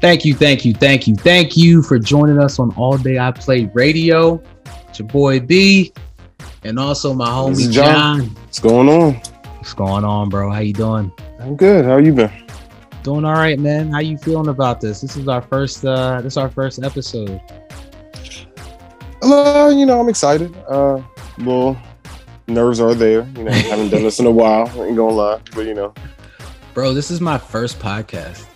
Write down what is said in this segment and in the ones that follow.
Thank you, thank you, thank you, thank you for joining us on All Day I Play Radio. It's your boy B, and also my homie John. John. What's going on? What's going on, bro? How you doing? I'm good. How you been? Doing all right, man. How you feeling about this? This is our first. uh This is our first episode. Uh, you know, I'm excited. Uh, well, nerves are there. You know, I haven't done this in a while. I ain't gonna lie, but you know, bro, this is my first podcast.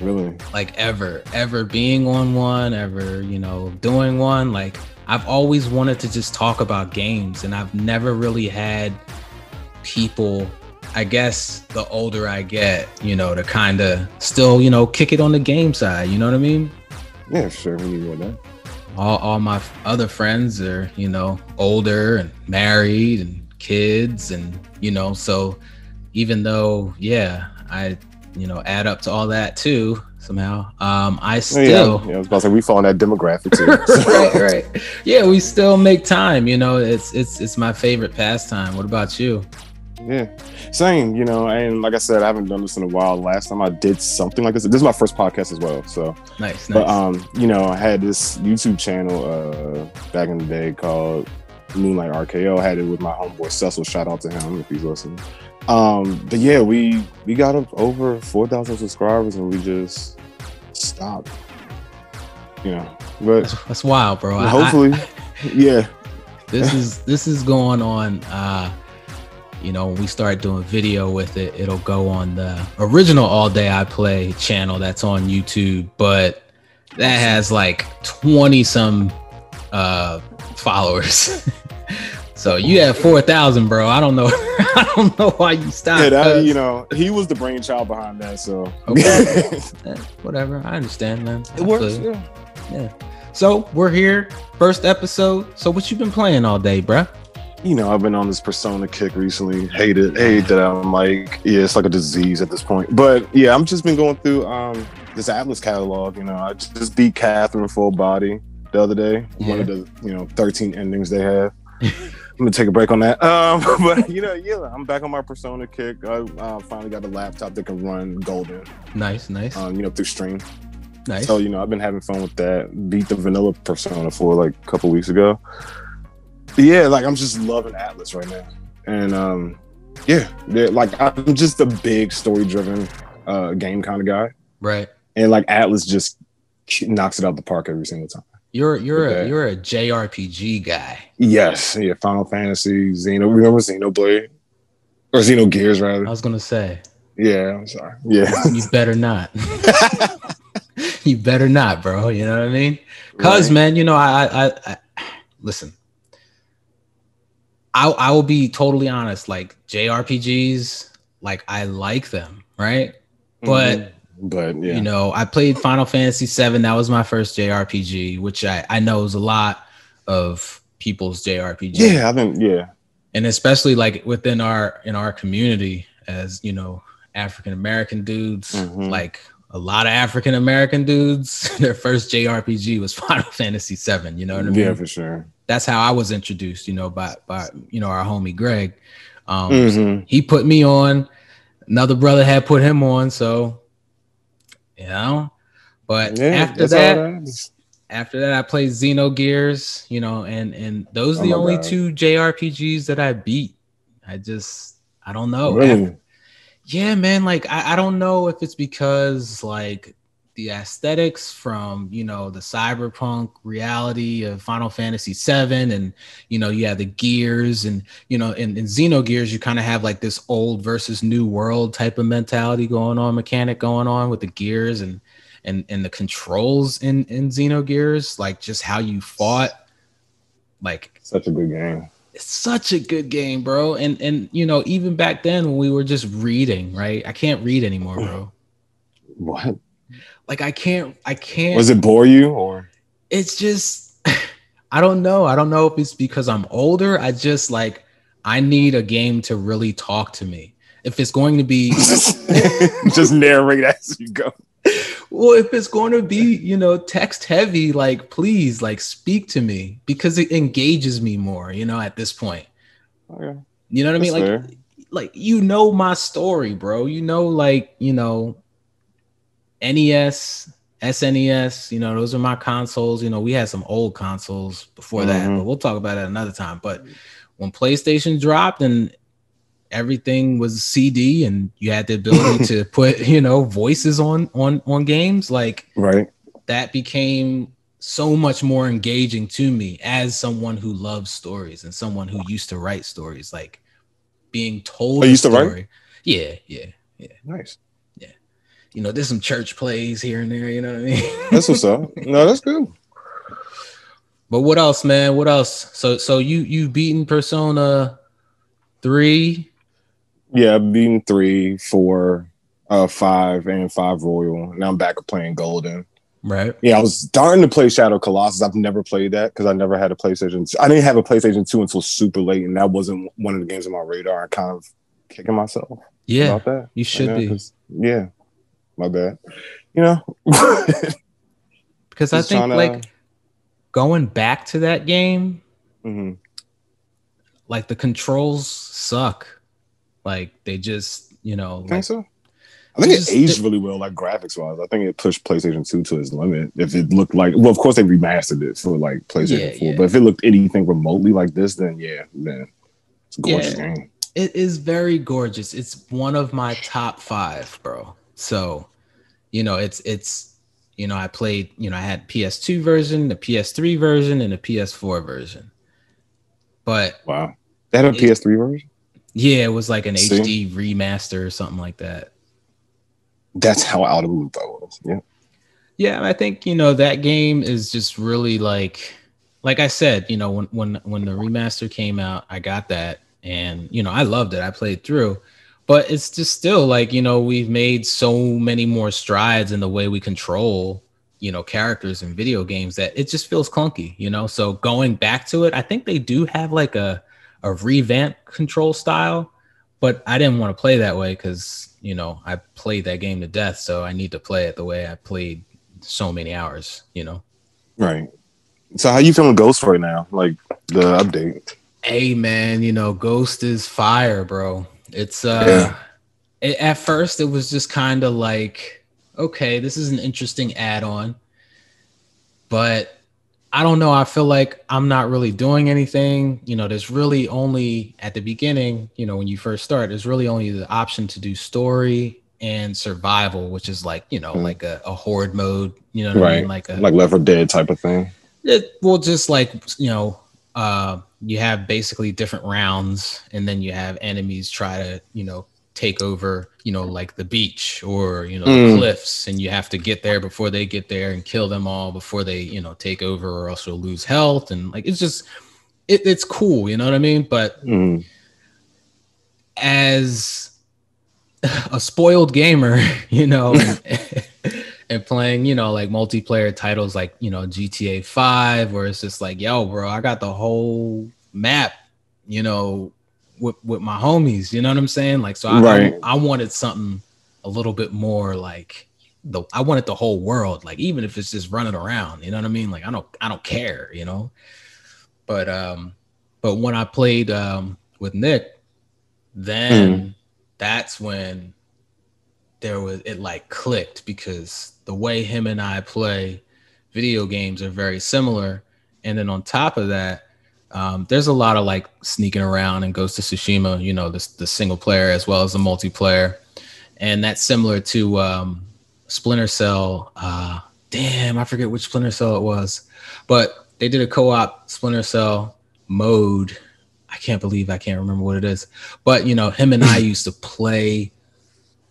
Really? Like ever, ever being on one, ever, you know, doing one. Like I've always wanted to just talk about games and I've never really had people, I guess the older I get, you know, to kind of still, you know, kick it on the game side. You know what I mean? Yeah, sure. We need that. All, all my other friends are, you know, older and married and kids and, you know, so even though, yeah, I you know add up to all that too somehow. Um, I still, yeah, yeah, I was about to say we fall in that demographic too. right, right. Yeah, we still make time. You know, it's it's it's my favorite pastime. What about you? Yeah, same. You know, and like I said, I haven't done this in a while. Last time I did something like this, this is my first podcast as well. So nice. nice. But um, you know, I had this YouTube channel uh back in the day called Moonlight RKO. I had it with my homeboy Cecil. Shout out to him if he's listening. Um, but yeah, we we got up over four thousand subscribers and we just stopped. You know, but that's, that's wild, bro. Hopefully, I, yeah. This is this is going on. uh you know, when we start doing video with it, it'll go on the original All Day I Play channel that's on YouTube, but that has like 20 some uh followers. So you have four thousand, bro. I don't know. I don't know why you stopped. Yeah, that, you know, he was the brainchild behind that. So okay. yeah, whatever. I understand, man. It works. Yeah. Yeah. So we're here, first episode. So what you been playing all day, bro? You know, I've been on this persona kick recently. Hate it. Hate that I'm like, yeah, it's like a disease at this point. But yeah, I'm just been going through um this Atlus catalog. You know, I just beat Catherine full body the other day. Yeah. One of the you know 13 endings they have. I'm gonna take a break on that. Um, but you know, yeah, I'm back on my Persona kick. I uh, finally got a laptop that can run Golden. Nice, nice. Um, you know, through Steam. Nice. So you know, I've been having fun with that. Beat the vanilla Persona for like a couple weeks ago. Yeah, like I'm just loving Atlus right now, and um, yeah, like I'm just a big story driven uh, game kind of guy. Right. And like Atlus just knocks it out the park every single time. You're you're okay. a you're a JRPG guy. Yes, yeah. Final Fantasy, Xeno. Remember Xenoblade or Xenogears rather? I was gonna say. Yeah, I'm sorry. Yeah, you better not. you better not, bro. You know what I mean? Cause right. man, you know, I, I, I listen. I I will be totally honest. Like JRPGs, like I like them, right? But mm-hmm but yeah. You know, I played Final Fantasy VII. That was my first JRPG, which I, I know is a lot of people's JRPG. Yeah, I think yeah. And especially like within our in our community as, you know, African American dudes, mm-hmm. like a lot of African American dudes, their first JRPG was Final Fantasy VII. You know what I mean? Yeah, for sure. That's how I was introduced, you know, by by you know our homie Greg. Um, mm-hmm. He put me on. Another brother had put him on, so you know. But yeah, after that, after that, I played Xenogears, you know, and and those are oh the only God. two JRPGs that I beat. I just I don't know. Really? After, yeah, man. Like I, I don't know if it's because like the aesthetics from you know the cyberpunk reality of Final Fantasy VII, and you know you have the gears, and you know in, in Xenogears you kind of have like this old versus new world type of mentality going on, mechanic going on with the gears and and and the controls in in Xenogears, like just how you fought, like such a good game. It's such a good game, bro. And and you know even back then when we were just reading, right? I can't read anymore, bro. What? Like I can't I can't Was it bore you or it's just I don't know. I don't know if it's because I'm older. I just like I need a game to really talk to me. If it's going to be just narrate as you go. well, if it's going to be, you know, text heavy, like please, like speak to me because it engages me more, you know, at this point. Oh, okay. You know what That's I mean? Like, like you know my story, bro. You know, like, you know, NES, SNES, you know, those are my consoles. You know, we had some old consoles before mm-hmm. that, but we'll talk about it another time. But when PlayStation dropped and everything was CD and you had the ability to put, you know, voices on on on games, like right. That became so much more engaging to me as someone who loves stories and someone who used to write stories, like being told. Oh, used story. to write. Yeah, yeah, yeah. Nice. You know, there's some church plays here and there. You know what I mean? that's what's up. No, that's good. But what else, man? What else? So, so you you've beaten Persona three. Yeah, I've beaten three, four, uh, five, and five Royal. Now I'm back playing Golden. Right. Yeah, I was starting to play Shadow Colossus. I've never played that because I never had a PlayStation. I didn't have a PlayStation 2 until super late, and that wasn't one of the games on my radar. I kind of kicking myself. Yeah. About that. You should be. Yeah. My bad. You know. because I think like going back to that game, mm-hmm. like the controls suck. Like they just, you know, think like, so? I think it aged really well, like graphics wise. I think it pushed PlayStation 2 to its limit. If it looked like, well, of course they remastered it for like PlayStation yeah, 4, yeah. but if it looked anything remotely like this, then yeah, man, it's a gorgeous yeah, game. It is very gorgeous. It's one of my top five, bro. So, you know, it's it's you know, I played, you know, I had PS2 version, the PS3 version, and the PS4 version. But wow, they had a it, PS3 version. Yeah, it was like an See? HD remaster or something like that that's how out of the loop I was. Yeah. Yeah, I think you know that game is just really like, like I said, you know, when when when the remaster came out, I got that, and you know, I loved it. I played through, but it's just still like you know we've made so many more strides in the way we control you know characters in video games that it just feels clunky you know so going back to it i think they do have like a a revamped control style but i didn't want to play that way because you know, I played that game to death, so I need to play it the way I played so many hours, you know. Right. So how you feeling Ghost right now? Like the update? Hey man, you know, Ghost is fire, bro. It's uh yeah. it, at first it was just kind of like, okay, this is an interesting add-on. But I don't know. I feel like I'm not really doing anything. You know, there's really only at the beginning, you know, when you first start, there's really only the option to do story and survival, which is like, you know, mm. like a, a horde mode, you know right. I mean? Like a like Left 4 Dead type of thing. It well just like, you know, uh you have basically different rounds and then you have enemies try to, you know, take over, you know, like the beach or you know mm. the cliffs, and you have to get there before they get there and kill them all before they, you know, take over or else you'll lose health. And like it's just, it, it's cool, you know what I mean? But mm. as a spoiled gamer, you know, and, playing, you know, like multiplayer titles like you know GTA Five, where it's just like, yo, bro, I got the whole map, you know, with with my homies. You know what I'm saying? Like, so I, right. I, I wanted something a little bit more like the I wanted the whole world, like even if it's just running around. You know what I mean? Like I don't I don't care. You know, but um, but when I played um with Nick, then mm. that's when there was it like clicked because the way him and I play video games are very similar. And then on top of that, um, there's a lot of like sneaking around and Ghost of Tsushima, you know, the, the single player as well as the multiplayer. And that's similar to um, Splinter Cell. Uh, damn, I forget which Splinter Cell it was, but they did a co op Splinter Cell mode. I can't believe I can't remember what it is. But, you know, him and I used to play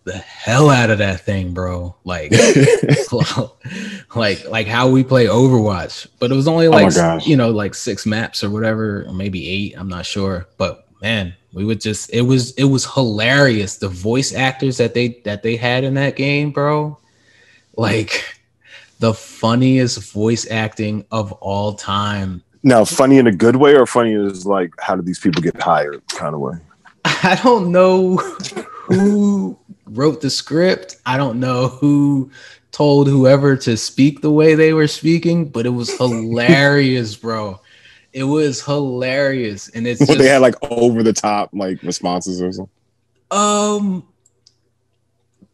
the hell out of that thing, bro. Like, like, like how we play Overwatch. But it was only oh like, oh you know, like six maps or whatever, or maybe eight. I'm not sure. But man, we would just, it was, it was hilarious. The voice actors that they, that they had in that game, bro. Like the funniest voice acting of all time. Now, funny in a good way or funny is like, how did these people get hired kind of way? I don't know who wrote the script. I don't know who told whoever to speak the way they were speaking, but it was hilarious, bro. It was hilarious, and it's just, they had like over the top like responses or something. Um,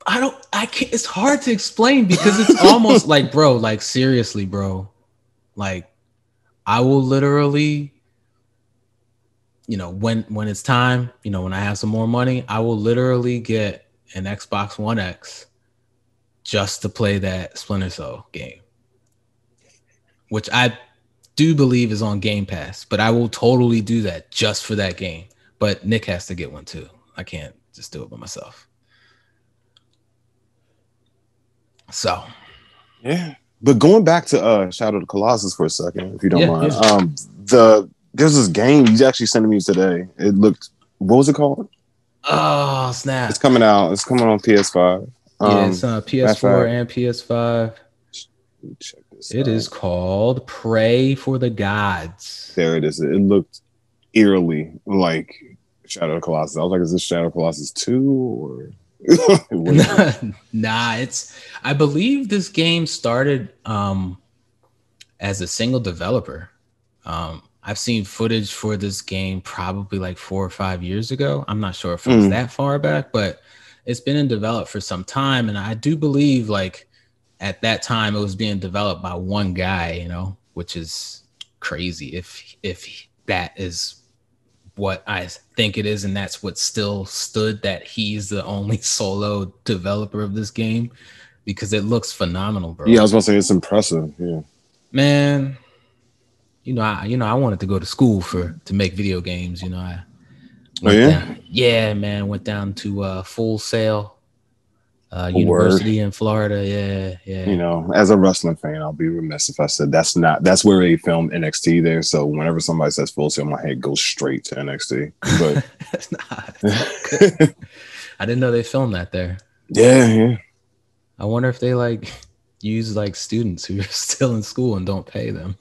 I don't. I can't. It's hard to explain because it's almost like, bro. Like seriously, bro. Like, I will literally, you know, when when it's time, you know, when I have some more money, I will literally get an Xbox One X just to play that Splinter Cell game, which I do believe is on Game Pass. But I will totally do that just for that game. But Nick has to get one too. I can't just do it by myself. So, yeah. But going back to uh Shadow of the Colossus for a second, if you don't yeah, mind. Yeah. Um the there's this game you actually sent me today. It looked what was it called? Oh snap. It's coming out. It's coming on PS5. Um, yeah, it's uh, PS4 and PS5. Check this It out. is called "Praey for the Gods. There it is. It looked eerily like Shadow of Colossus. I was like, is this Shadow of Colossus 2 or nah, it's I believe this game started um as a single developer. Um I've seen footage for this game probably like four or five years ago. I'm not sure if it was mm. that far back, but it's been in development for some time. And I do believe like at that time it was being developed by one guy, you know, which is crazy if if that is what I think it is, and that's what still stood that he's the only solo developer of this game because it looks phenomenal, bro. Yeah, I was gonna say it's impressive. Yeah, man. You know, I you know I wanted to go to school for to make video games. You know, I oh yeah, down, yeah, man. Went down to uh, Full Sail uh, University in Florida. Yeah, yeah. You know, as a wrestling fan, I'll be remiss if I said that's not that's where they filmed NXT there. So whenever somebody says Full Sail, my head goes straight to NXT. But it's not. I didn't know they filmed that there. Yeah, yeah. I wonder if they like use like students who are still in school and don't pay them.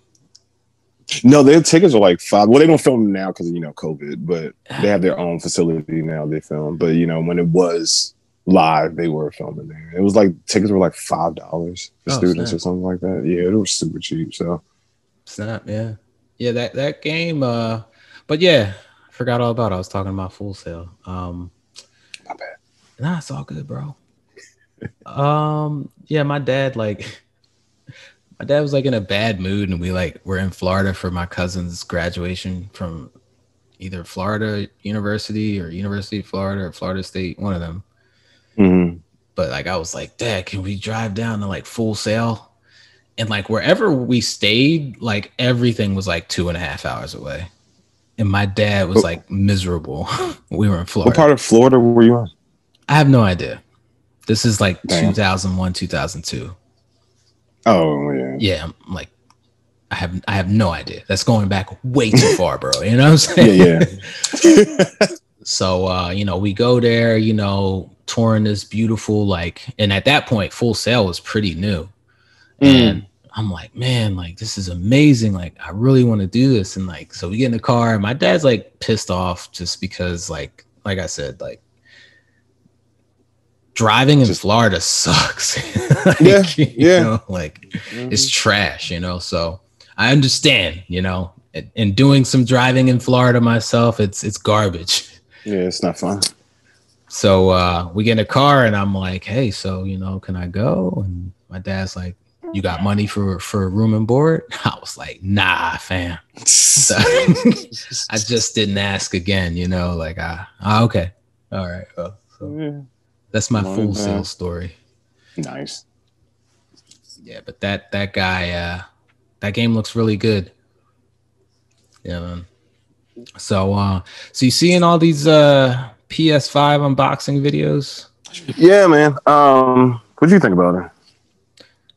No, their tickets are like five. Well, they don't film now because you know COVID, but they have their own facility now. They film, but you know when it was live they were filming there. It was like tickets were like five dollars for oh, students snap. or something like that. Yeah, it was super cheap. So snap, yeah, yeah. That that game, uh, but yeah, I forgot all about. It. I was talking about Full Sail. Um, My bad. Nah, it's all good, bro. um, yeah, my dad like. My dad was like in a bad mood, and we like we're in Florida for my cousin's graduation from either Florida University or University of Florida or Florida State, one of them. Mm-hmm. But like I was like, Dad, can we drive down to like Full Sail? And like wherever we stayed, like everything was like two and a half hours away. And my dad was like miserable. we were in Florida. What part of Florida were you in? I have no idea. This is like Damn. 2001, 2002. Oh yeah. Yeah, I'm like I have I have no idea. That's going back way too far, bro. You know what I'm saying? Yeah, yeah. so uh, you know, we go there, you know, touring this beautiful like and at that point full sail was pretty new mm. and i'm like man like this is amazing like i really want to do this and like so we get in the car and my dad's like pissed off just because like like i said like driving in florida sucks like, yeah yeah know, like mm-hmm. it's trash you know so i understand you know and doing some driving in florida myself it's it's garbage yeah it's not fun so uh, we get in a car and I'm like, hey, so you know, can I go? And my dad's like, you got money for for room and board? I was like, nah, fam. So, I just didn't ask again, you know, like ah, ah okay. All right. Well, so that's my full Sail story. Nice. Yeah, but that that guy uh that game looks really good. Yeah, man. So uh so you seeing all these uh PS5 unboxing videos? Yeah, man. Um, what do you think about it?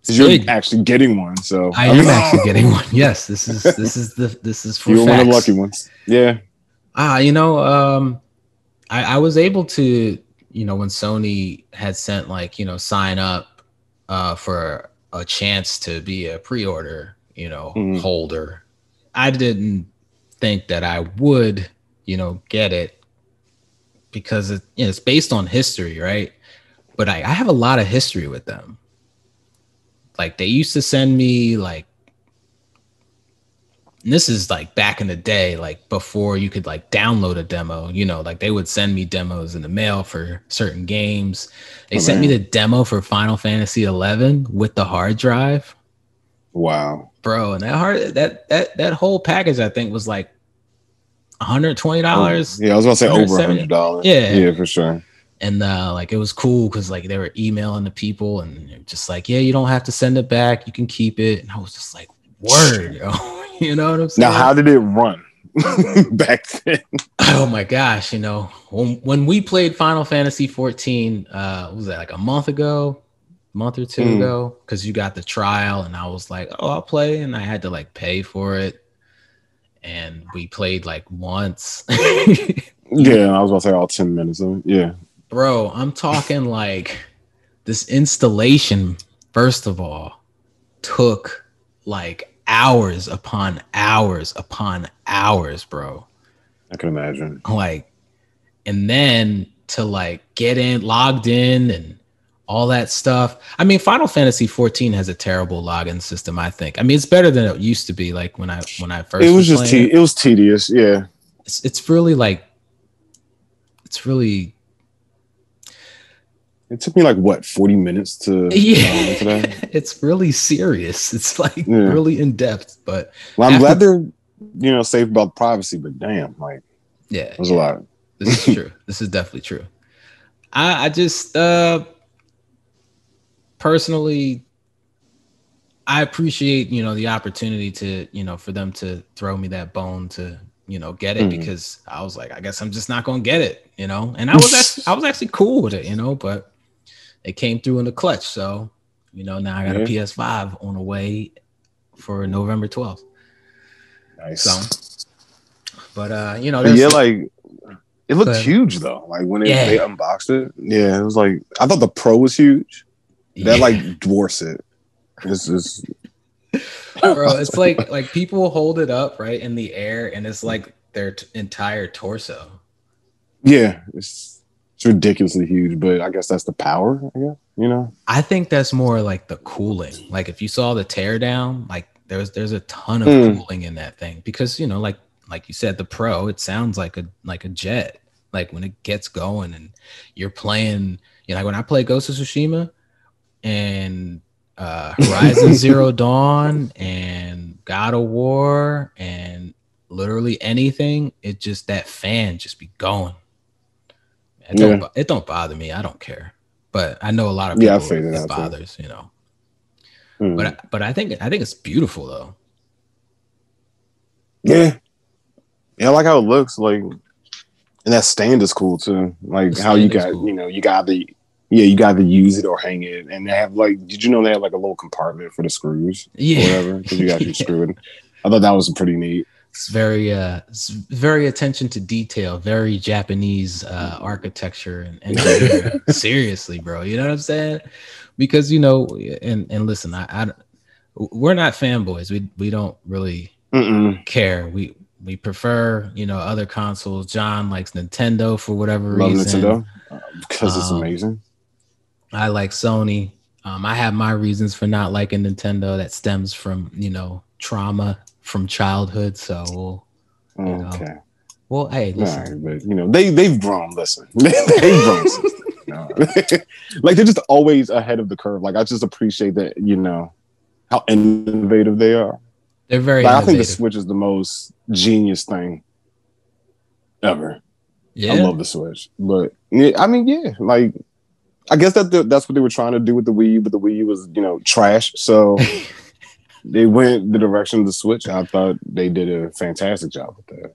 You're actually getting one, so I am actually getting one. Yes, this is this is the this is for you're one of the lucky ones. Yeah. Ah, you know, um, I, I was able to, you know, when Sony had sent like, you know, sign up uh, for a chance to be a pre-order, you know, mm-hmm. holder. I didn't think that I would, you know, get it because it, you know, it's based on history, right? But I, I have a lot of history with them. like they used to send me like this is like back in the day, like before you could like download a demo, you know, like they would send me demos in the mail for certain games. They oh, sent man. me the demo for Final Fantasy 11 with the hard drive. Wow. Bro, and that hard that that that whole package I think was like $120. Yeah, I was gonna say over $100. Yeah. Yeah, for sure. And uh, like it was cool because like they were emailing the people and just like, yeah, you don't have to send it back, you can keep it. And I was just like, word, yo. you know what I'm saying? Now, how did it run back then? Oh my gosh, you know, when, when we played Final Fantasy 14, uh, was that like a month ago? month or two mm. ago because you got the trial and I was like, oh, I'll play, and I had to like pay for it, and we played like once. yeah, I was about to say all ten minutes of it. Yeah, bro, I'm talking like this installation. First of all, took like hours upon hours upon hours, bro. I can imagine. Like, and then to like get in, logged in, and all that stuff. I mean, Final Fantasy 14 has a terrible login system. I think. I mean, it's better than it used to be. Like when I when I first. It was, was just te- it. it was tedious. Yeah. It's it's really like. It's really. It took me like what forty minutes to. Yeah, it's really serious. It's like yeah. really in depth, but. Well, I'm after- glad they're, you know, safe about privacy, but damn, like. Yeah, it was yeah. a lot. This is true. this is definitely true. I, I just uh personally, I appreciate you know the opportunity to you know for them to throw me that bone to you know get it mm-hmm. because I was like I guess I'm just not gonna get it you know and I was actually, I was actually cool with it you know but it came through in the clutch so you know now I got mm-hmm. a PS5 on the way for November 12th. Nice. So, but uh you know yeah like it looked but, huge though like when it, yeah. they unboxed it yeah it was like I thought the Pro was huge that yeah. like dwarfs it. It's just bro. It's like like people hold it up right in the air, and it's like their t- entire torso. Yeah, it's it's ridiculously huge, but I guess that's the power. I guess you know. I think that's more like the cooling. Like if you saw the teardown, like there's there's a ton of mm. cooling in that thing because you know, like like you said, the pro it sounds like a like a jet. Like when it gets going and you're playing, you know, like when I play Ghost of Tsushima, and uh, Horizon Zero Dawn and God of War and literally anything, it just that fan just be going. It don't, yeah. it don't bother me. I don't care. But I know a lot of people yeah, it, it bothers, too. you know. Mm. But but I think I think it's beautiful though. Yeah. Yeah, I like how it looks like and that stand is cool too. Like how you got, cool. you know, you got the yeah, you got to use it or hang it, and they have like, did you know they have like a little compartment for the screws? Yeah, whatever, because you got to screw it. I thought that was pretty neat. It's very, uh, it's very attention to detail, very Japanese uh, architecture and, and seriously, bro. You know what I'm saying? Because you know, and and listen, I, I we're not fanboys. We we don't really Mm-mm. care. We we prefer you know other consoles. John likes Nintendo for whatever Love reason. Nintendo because um, it's amazing. I like Sony. Um, I have my reasons for not liking Nintendo that stems from you know trauma from childhood. So we'll, you know, okay. Well, hey, listen. Right, but you know they they've grown. Listen, they've grown. like they're just always ahead of the curve. Like I just appreciate that you know how innovative they are. They're very. Like, I think the Switch is the most genius thing ever. Yeah. I love the Switch, but yeah, I mean, yeah, like I guess that the, that's what they were trying to do with the Wii U, but the Wii U was, you know, trash. So they went the direction of the Switch. I thought they did a fantastic job with that.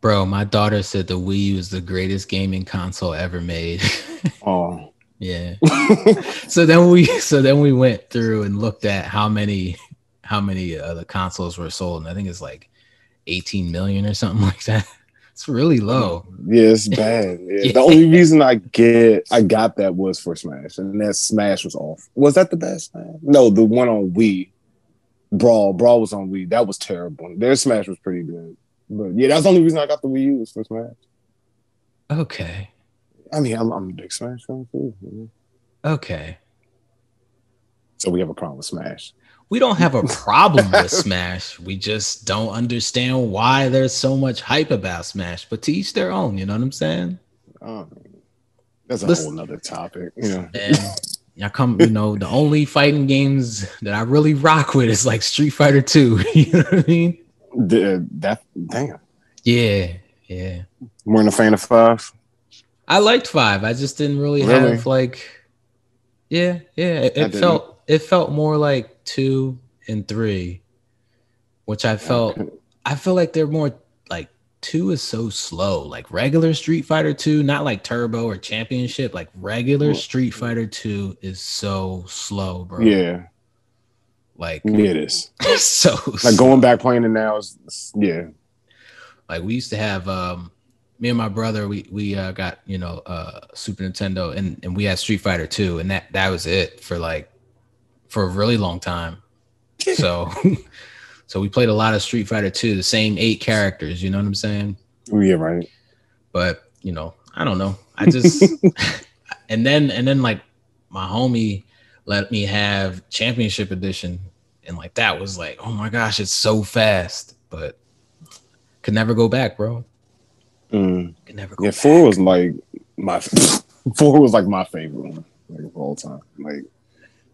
Bro, my daughter said the Wii U is the greatest gaming console ever made. oh. Yeah. so then we so then we went through and looked at how many how many uh, the consoles were sold and I think it's like 18 million or something like that. It's really low. Yeah, it's bad. Yeah. yeah. The only reason I get I got that was for Smash, and that Smash was off. Was that the best? Man? No, the one on Wii, Brawl. Brawl was on Wii. That was terrible. Their Smash was pretty good, but yeah, that's the only reason I got the Wii U was for Smash. Okay. I mean, I'm, I'm a big Smash fan too. Okay. So we have a problem with Smash. We don't have a problem with Smash. We just don't understand why there's so much hype about Smash. But to each their own, you know what I'm saying? Um, that's a Listen- whole nother topic. You know. I come, you know, the only fighting games that I really rock with is like Street Fighter 2. You know what I mean? The, uh, that damn. Yeah, yeah. Weren't a fan of five. I liked five. I just didn't really, Really? have like yeah, yeah. It, it felt it felt more like two and three, which I felt Okay. I feel like they're more two is so slow. Like regular Street Fighter 2, not like Turbo or Championship, like regular Street Fighter 2 is so slow, bro. Yeah, Like yeah, it is. so Like going back playing it now is yeah. like we used to have um me and my brother we we uh, got you know uh super nintendo and and we had street fighter 2 and that that was it for like for a really long time so so we played a lot of street fighter 2 the same eight characters you know what i'm saying Oh, yeah, right. but you know i don't know i just and then and then like my homie let me have championship edition and like that was like oh my gosh it's so fast but could never go back bro Mm. could never go Yeah, back. four was like my four was like my favorite one like of all time. Like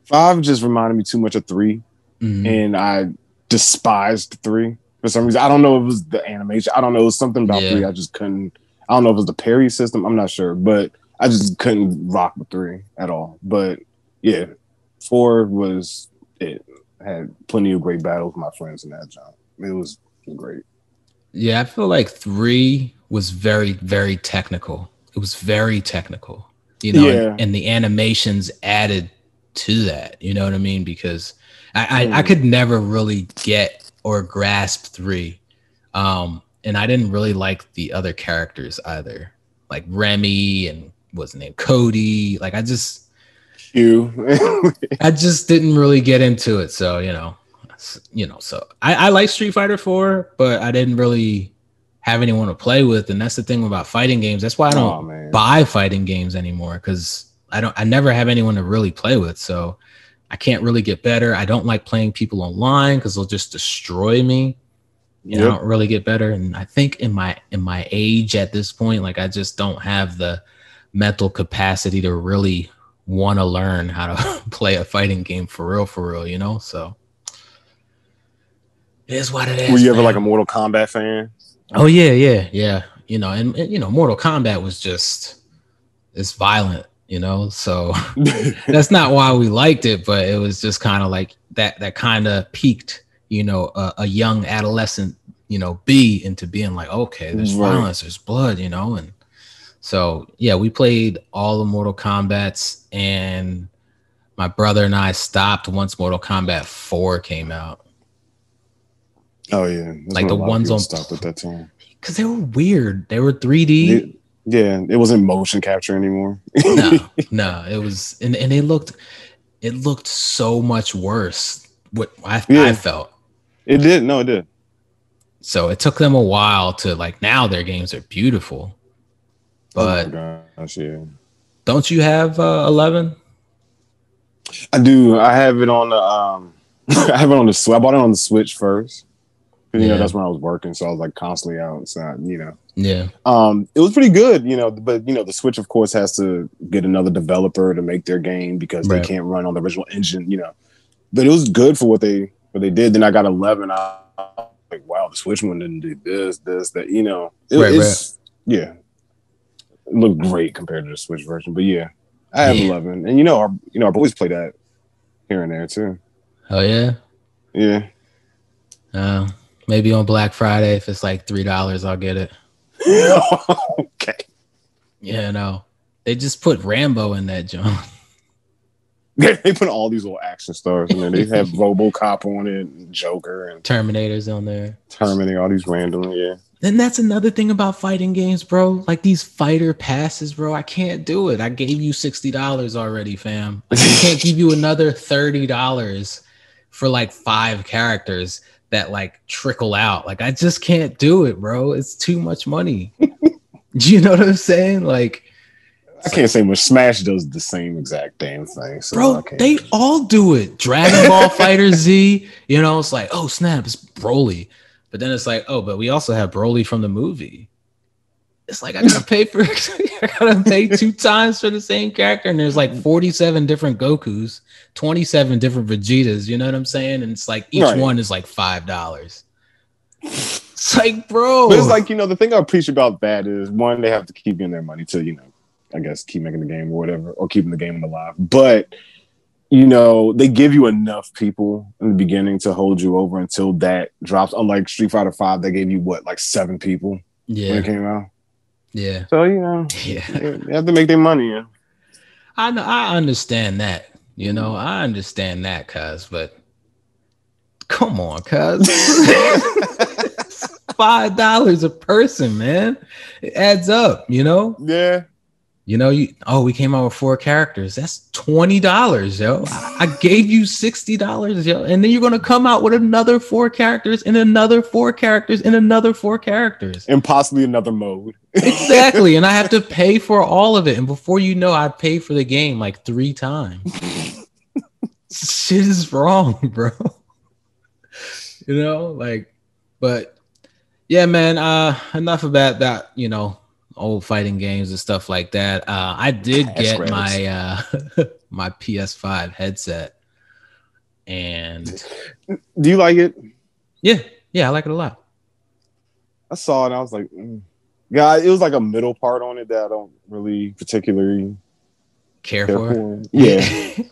five just reminded me too much of three, Mhm. and I despised three for some reason. I don't know if it was the animation. I don't know. It was something about Yeah. three. I just couldn't. I don't know if it was the parry system. I'm not sure, but I just couldn't rock with three at all. But yeah, four was it. I had plenty of great battles with my friends in that job. It was great. Yeah, I feel like three was very, very technical. It was very technical, you know, Yeah. and, and the animations added to that. You know what I mean? Because I, I, I Hmm. could never really get or grasp three, um, and I didn't really like the other characters either, like Remy and what's his name, Cody. Like I just, You. I just didn't really get into it. So you know, you know, so I, I like Street Fighter Four, but I didn't really have anyone to play with, and that's the thing about fighting games. That's why I don't oh buy fighting games anymore because I don't. I never have anyone to really play with, so I can't really get better. I don't like playing people online because they'll just destroy me. You know, I don't really get better, and I think in my in my age at this point, like I just don't have the mental capacity to really want to learn how to play a fighting game for real, for real. You know, so it is what it is. Were you ever like a. Mortal Kombat fan? Oh yeah, yeah, yeah. You know, and, and you know, Mortal Kombat was just it's violent, you know. So that's not why we liked it, but it was just kind of like that. That kind of piqued, you know, a, a young adolescent, you know, B into being like, okay, there's Right. violence, there's blood, you know, and so yeah, we played all the Mortal Kombat's, and my brother and I stopped once Mortal Kombat Four came out oh yeah, That's Like the a lot of ones on- stopped at that time. because they were weird. They were 3D. It- yeah, it wasn't motion capture anymore. no, no, it was, and, and it looked, it looked so much worse. What I, Yeah. I felt. It did. No, it did. So it took them a while to like. Now their games are beautiful, but oh gosh, yeah. don't you have uh, Eleven? I do. I have it on the um. I have it on the. I bought it on the Switch first. You know that's when I was working, so I was like constantly outside. You know, Yeah, um, it was pretty good. You know, but you know the Switch, of course, has to get another developer to make their game because Right. they can't run on the original engine. You know, but it was good for what they what they did. Then I got eleven. I was like, wow, the Switch one didn't do this, this, that. You know, it, Right, it's yeah, it looked great compared to the Switch version. But yeah, I have Yeah. eleven, and you know, our you know our boys play that here and there too. oh yeah. Yeah. Uh, maybe on Black Friday if it's like three dollars, I'll get it. okay. Yeah, no, they just put Rambo in that John. They, they put all these little action stars in there. They have RoboCop on it, and Joker, and Terminators on there. Terminator. All these random, yeah. Then that's another thing about fighting games, bro. Like these fighter passes, bro. I can't do it. I gave you sixty dollars already, fam. Like, I can't give you another thirty dollars for like five characters that like trickle out. Like I just can't do it, bro. It's too much money. do you know what I'm saying? Like I can't say much. Smash does the same exact damn thing. So Bro, they all do it. Dragon Ball FighterZ, you know, it's like, oh snap, it's Broly. But then it's like, oh, but we also have Broly from the movie. It's like I gotta pay for I gotta pay two times for the same character, and there's like 47 different Gokus, 27 different Vegetas, you know what I'm saying? And it's like each right. one is like five dollars. It's like, bro. But it's like, you know, the thing I appreciate about that is one, they have to keep getting their money to, you know, I guess keep making the game or whatever, or keeping the game alive. But you know, they give you enough people in the beginning to hold you over until that drops. Unlike Street Fighter Five, they gave you what, like seven people yeah. when it came out. Yeah. So you know, yeah, they have to make their money. Yeah. I know. I understand that. You know, I understand that, cuz. But come on, cuz. Five dollars a person, man. It adds up. You know. Yeah. You know, you oh, we came out with four characters. That's twenty dollars, yo. I gave you sixty dollars, yo, and then you're gonna come out with another four characters and another four characters and another four characters, and possibly another mode. exactly, and I have to pay for all of it. And before you know, I pay for the game like three times. Shit is wrong, bro. you know, like, but yeah, man. Uh, enough about that. You know, old fighting games and stuff like that. Uh, I did get my uh, my PS5 headset, and do you like it? Yeah, yeah, I like it a lot. I saw it. I was like, mm. yeah, it was like a middle part on it that I don't really particularly care, care for. for. Yeah.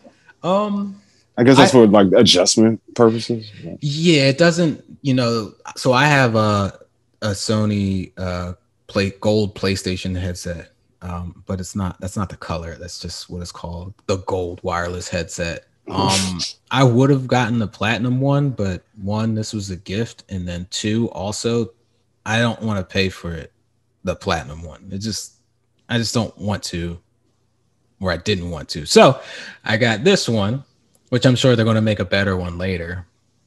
um. I guess that's I, for like adjustment purposes. Yeah, it doesn't. You know, so I have a a Sony uh, play gold PlayStation headset. Um, but it's not that's not the color. That's just what it's called. The gold wireless headset. Um, I would have gotten the platinum one, but one, this was a gift, and then two, also, I don't want to pay for it, the platinum one. It just I just don't want to, or I didn't want to. So I got this one, which I'm sure they're gonna make a better one later.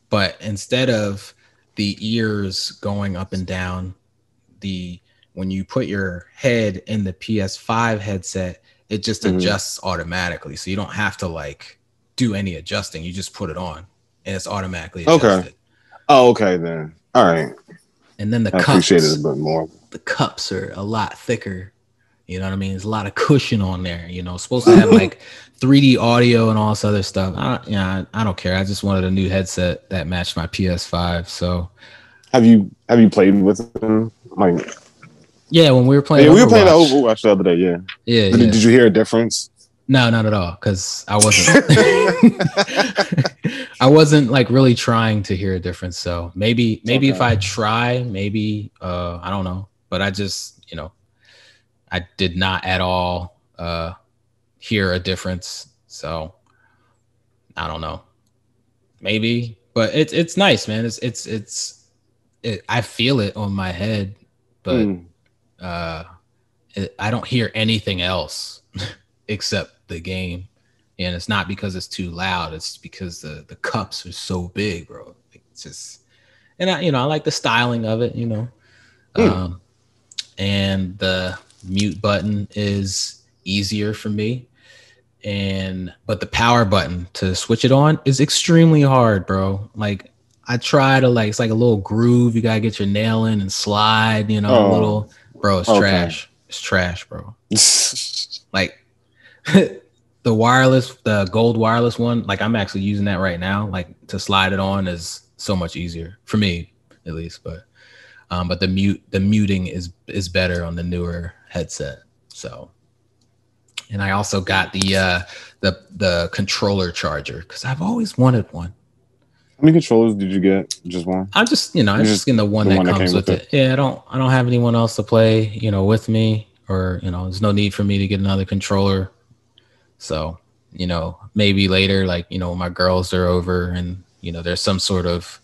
But instead of the ears going up and down, the when you put your head in the PS5 headset, it just mm-hmm. adjusts automatically. So you don't have to like do any adjusting. You just put it on and it's automatically adjusted. Okay. Oh, okay then. All right. And then the I cups, appreciate it a bit more. The cups are a lot thicker. You know what I mean? There's a lot of cushion on there. You know, supposed to have like 3D audio and all this other stuff. I, yeah, I, I don't care. I just wanted a new headset that matched my PS5. So, have you have you played with them? Like, yeah, when we were playing, yeah, we were playing Overwatch the other day. Yeah, yeah. Did, yeah. did you hear a difference? No, not at all. Because I wasn't. I wasn't like really trying to hear a difference. So maybe, maybe okay. if I try, maybe uh, I don't know. But I just, you know, I did not at all uh, hear a difference. So I don't know. Maybe, but it's it's nice, man. It's it's it's. It, I feel it on my head, but. Mm uh, I don't hear anything else except the game, and it's not because it's too loud. It's because the the cups are so big, bro. It's just, and I, you know, I like the styling of it, you know, mm. um, and the mute button is easier for me and but the power button to switch it on is extremely hard bro like i try to like it's like a little groove you gotta get your nail in and slide you know oh. a little bro. It's okay. trash. It's trash, bro. like the wireless, the gold wireless one. Like I'm actually using that right now. Like to slide it on is so much easier for me, at least. But um, but the mute, the muting is is better on the newer headset. So, and I also got the uh, the the controller charger because I've always wanted one. How many controllers did you get? Just one? I'm just, you know, I'm just getting the one the that one comes that with, with it. it. Yeah, I don't I don't have anyone else to play, you know, with me or, you know, there's no need for me to get another controller. So, you know, maybe later, like, you know, my girls are over and, you know, there's some sort of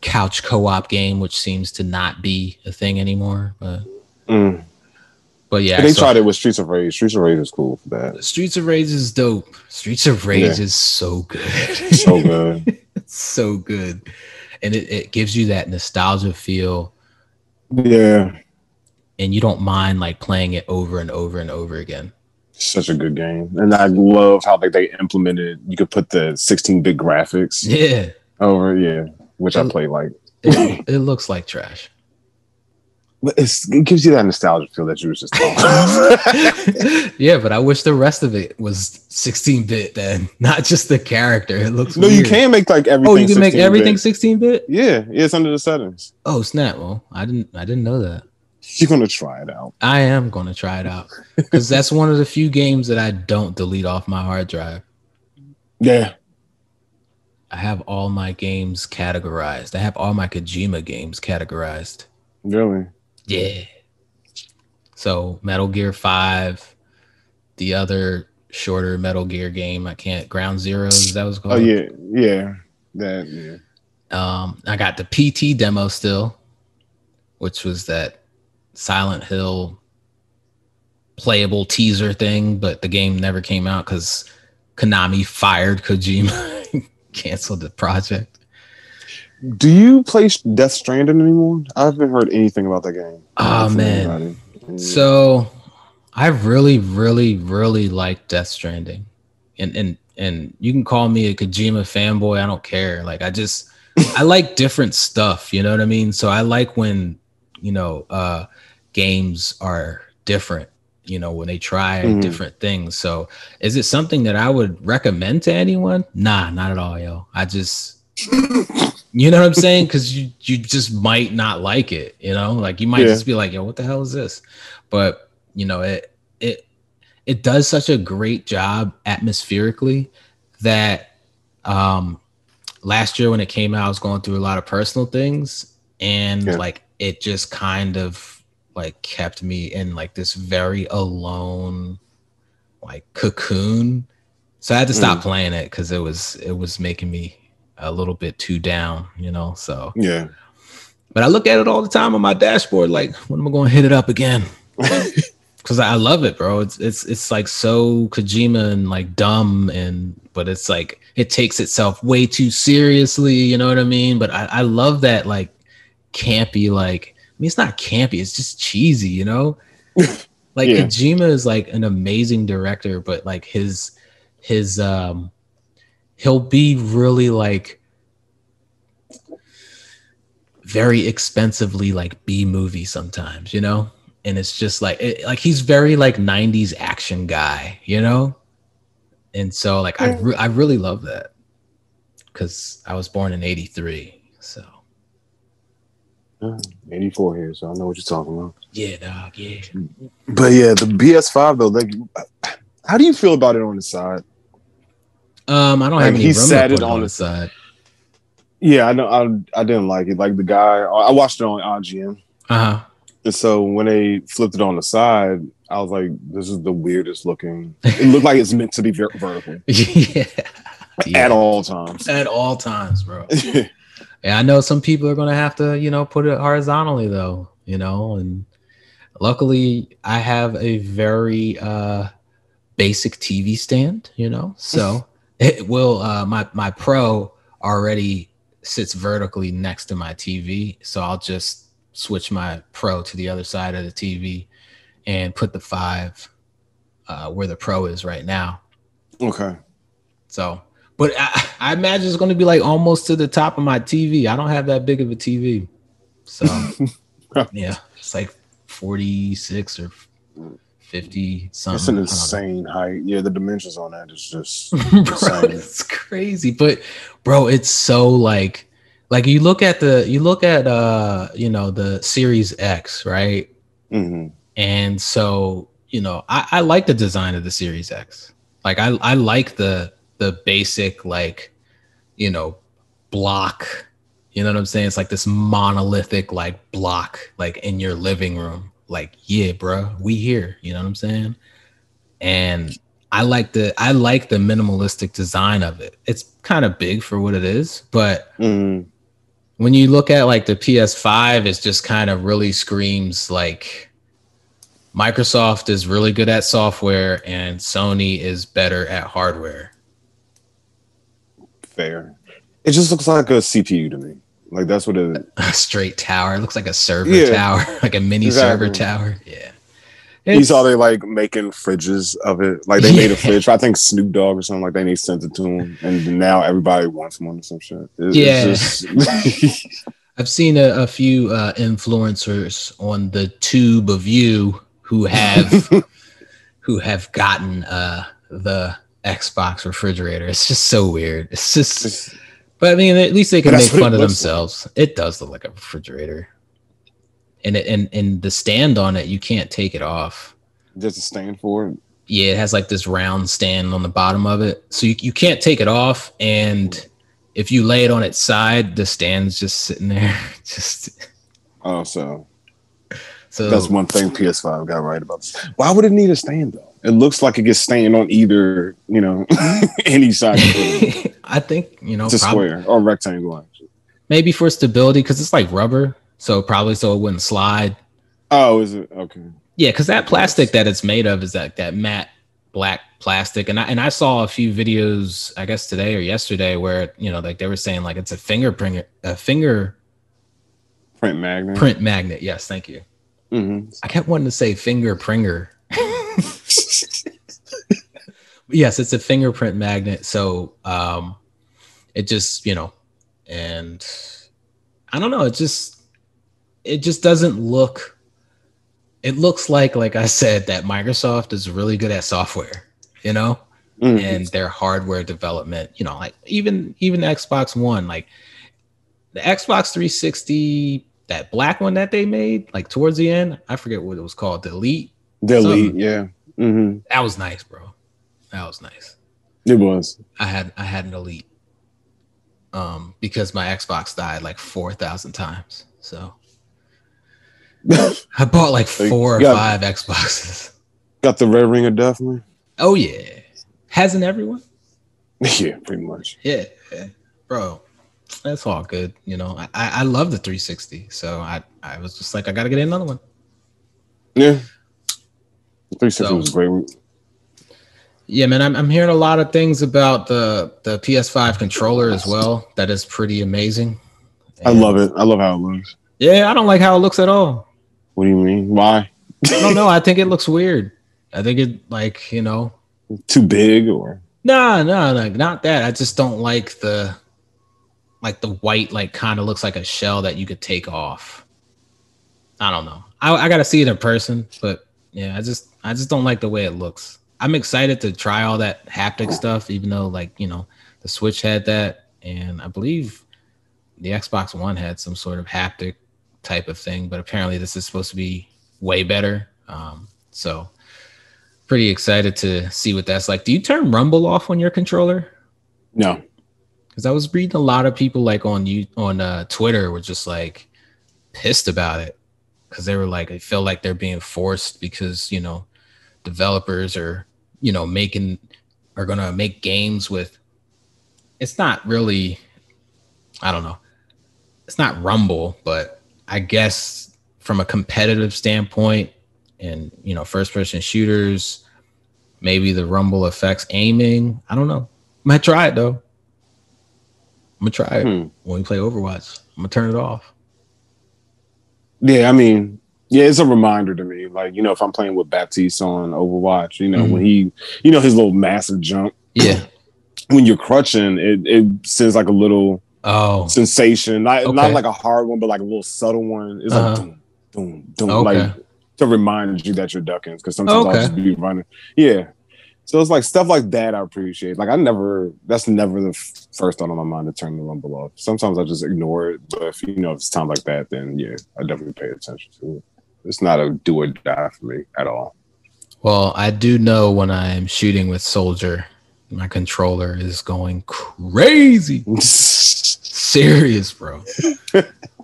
couch co-op game, which seems to not be a thing anymore. But mm. But yeah, but they so, tried it with Streets of Rage. Streets of Rage is cool for that. Streets of Rage is dope. Streets of Rage yeah. is so good. so good. So good. And it, it gives you that nostalgia feel. Yeah. And you don't mind like playing it over and over and over again. Such a good game, and I love how like they implemented. You could put the 16-bit graphics Yeah, over, yeah, which I play like. it, it looks like trash. But it's, it gives you that nostalgia feel that you was just talking. yeah, but I wish the rest of it was 16 bit then, not just the character. It looks no, you can make like everything. Oh, you can make everything 16 bit? Yeah, yeah, it's under the settings. Oh, snap. Well, I didn't I didn't know that. You're gonna try it out. I am going to try it out cuz that's one of the few games that I don't delete off my hard drive. Yeah, I have all my games categorized. I have all my Kojima games categorized. really. Yeah. So Metal Gear 5, the other shorter Metal Gear game, I can't Ground Zeroes, that was called. Oh yeah, yeah, that yeah. Um, I got the PT demo still, which was that Silent Hill playable teaser thing, but the game never came out because Konami fired Kojima, canceled the project. Do you play Death Stranding anymore? I haven't heard anything about that game. Oh, man. Mm. So I really, really, really like Death Stranding. And and and you can call me a Kojima fanboy. I don't care. Like I just I like different stuff, you know what I mean? So I like when, you know, uh games are different, you know, when they try Mhm. different things. So is it something that I would recommend to anyone? Nah, not at all, yo. I just you know what I'm saying? Because you you just might not like it, you know, like you might Yeah. just be like, yo, what the hell is this? But you know, it it it does such a great job atmospherically that um last year when it came out, I was going through a lot of personal things, and Yeah. like it just kind of like kept me in like this very alone like cocoon. So I had to stop Mm. playing it because it was it was making me a little bit too down, you know. So Yeah. but I look at it all the time on my dashboard, like when am I going to hit it up again? Because I love it, bro. It's it's it's like so Kojima and like dumb and but it's like it takes itself way too seriously. You know what I mean? But I, I love that like campy. Like I mean, it's not campy. It's just cheesy. You know, like Yeah. Kojima is like an amazing director, but like his his um he'll be really like very expensively like B movie sometimes, you know? And it's just like it, like he's very like 90s action guy, you know? And so like I re- I really love that cuz I was born in 83. So, mm, 84 here, so I know what you're talking about. yeah, dog, yeah. But yeah, the PS5 though, like, how do you feel about it on the side? Um I don't Like, have any he sat it on the- side. Yeah, I know. I, I didn't like it. Like the guy, I watched it on IGN, Uh-huh. and so when they flipped it on the side, I was like, "This is the weirdest looking." It looked like it's meant to be ver- vertical yeah. Yeah. at all times. At all times, bro. Yeah, I know some people are gonna have to, you know, put it horizontally though, you know, and luckily I have a very uh basic TV stand, you know, so it will uh my my pro already sits vertically next to my TV, so I'll just switch my pro to the other side of the TV and put the five uh where the pro is right now. okay. So, but I, I imagine it's going to be like almost to the top of my TV. I don't have that big of a TV. So, yeah, it's like 46 or 50 something. It's an I don't know. insane height. Yeah, the dimensions on that is just bro, it's crazy. But bro, it's so like like you look at the you look at uh you know the Series X, right? Mhm. And so, you know, I, I like the design of the Series X. Like I I like the the basic like, you know, block. You know what I'm saying? It's like this monolithic like block like in your living room. Like, yeah, bro, we here. You know what I'm saying? And I like the I like the minimalistic design of it. It's kind of big for what it is, but Mhm. when you look at like the PS5, it just kind of really screams like Microsoft is really good at software and Sony is better at hardware. Fair. It just looks like a CPU to me. Like that's what it. A straight tower. It looks like a server Yeah. tower, like a mini server tower. Yeah. You saw they like making fridges of it. Like they made a fridge. I think Snoop Dogg or something like that. And they sent it to him, and now everybody wants one or some shit. It, yeah. Just... I've seen a, a few uh, influencers on the tube of you who have who have gotten uh, the Xbox refrigerator. It's just so weird. It's just, but I mean, at least they can make fun of themselves. Like. It does look like a refrigerator and it, and and the stand on it you can't take it off. Does it stand for it. Yeah, it has like this round stand on the bottom of it, so you you can't take it off. And if you lay it on its side, the stand's just sitting there. just oh, so so that's one thing PS5 got right about this. Why would it need a stand though? It looks like it gets stained on either, you know, any side. I think you know, it's a square or rectangle. Actually. Maybe for stability because it's like rubber. So probably so it wouldn't slide. Oh, is it okay? Yeah, because that plastic that it's made of is that that matte black plastic, and I and I saw a few videos, I guess today or yesterday, where you know like they were saying like it's a fingerprint a finger print magnet. Print magnet. Yes, thank you. Mm-hmm. I kept wanting to say finger pringer. yes, it's a fingerprint magnet. So um, it just you know, and I don't know. It just it just doesn't look it looks like like i said that microsoft is really good at software you know mm-hmm. and their hardware development you know like even even the xbox one like the xbox 360 that black one that they made like towards the end i forget what it was called delete delete yeah mm-hmm. that was nice bro that was nice it was i had i had an elite um because my xbox died like 4000 times so I bought like four or five Xboxes. Got the red ring of death, man. Oh yeah, hasn't everyone? yeah, pretty much. Yeah, bro, that's all good. You know, I, I love the 360, so I I was just like, I gotta get another one. Yeah, 360 so, was great. Yeah, man, I'm I'm hearing a lot of things about the the PS5 controller as well. That is pretty amazing. And I love it. I love how it looks. Yeah, I don't like how it looks at all. What do you mean? Why? I don't know. I think it looks weird. I think it like you know too big or no, no, no, not that. I just don't like the like the white like kind of looks like a shell that you could take off. I don't know. I, I got to see it in person, but yeah, I just I just don't like the way it looks. I'm excited to try all that haptic stuff, even though like you know the Switch had that, and I believe the Xbox One had some sort of haptic type of thing, but apparently this is supposed to be way better. Um, so pretty excited to see what that's like. Do you turn Rumble off on your controller? No, because I was reading a lot of people like on you on uh, Twitter were just like pissed about it because they were like I feel like they're being forced because you know developers are you know making are gonna make games with. It's not really, I don't know. It's not Rumble, but I guess from a competitive standpoint and you know first person shooters, maybe the rumble affects aiming. I don't know. I might try it though. I'm gonna try it hmm. when we play Overwatch. I'm gonna turn it off. Yeah, I mean, yeah, it's a reminder to me. Like, you know, if I'm playing with Baptiste on Overwatch, you know, mm-hmm. when he, you know, his little massive jump. Yeah. When you're crutching, it, it sends like a little oh sensation. Not okay. not like a hard one, but like a little subtle one. It's uh-huh. like boom, boom, boom, okay. like to remind you that you're ducking. Because sometimes okay. I'll just be running. Yeah. So it's like stuff like that I appreciate. Like I never, that's never the f- first thought on my mind to turn the rumble off. Sometimes I just ignore it, but if you know if it's time like that, then yeah, I definitely pay attention to it. It's not a do or die for me at all. Well, I do know when I'm shooting with Soldier, my controller is going crazy. serious, bro.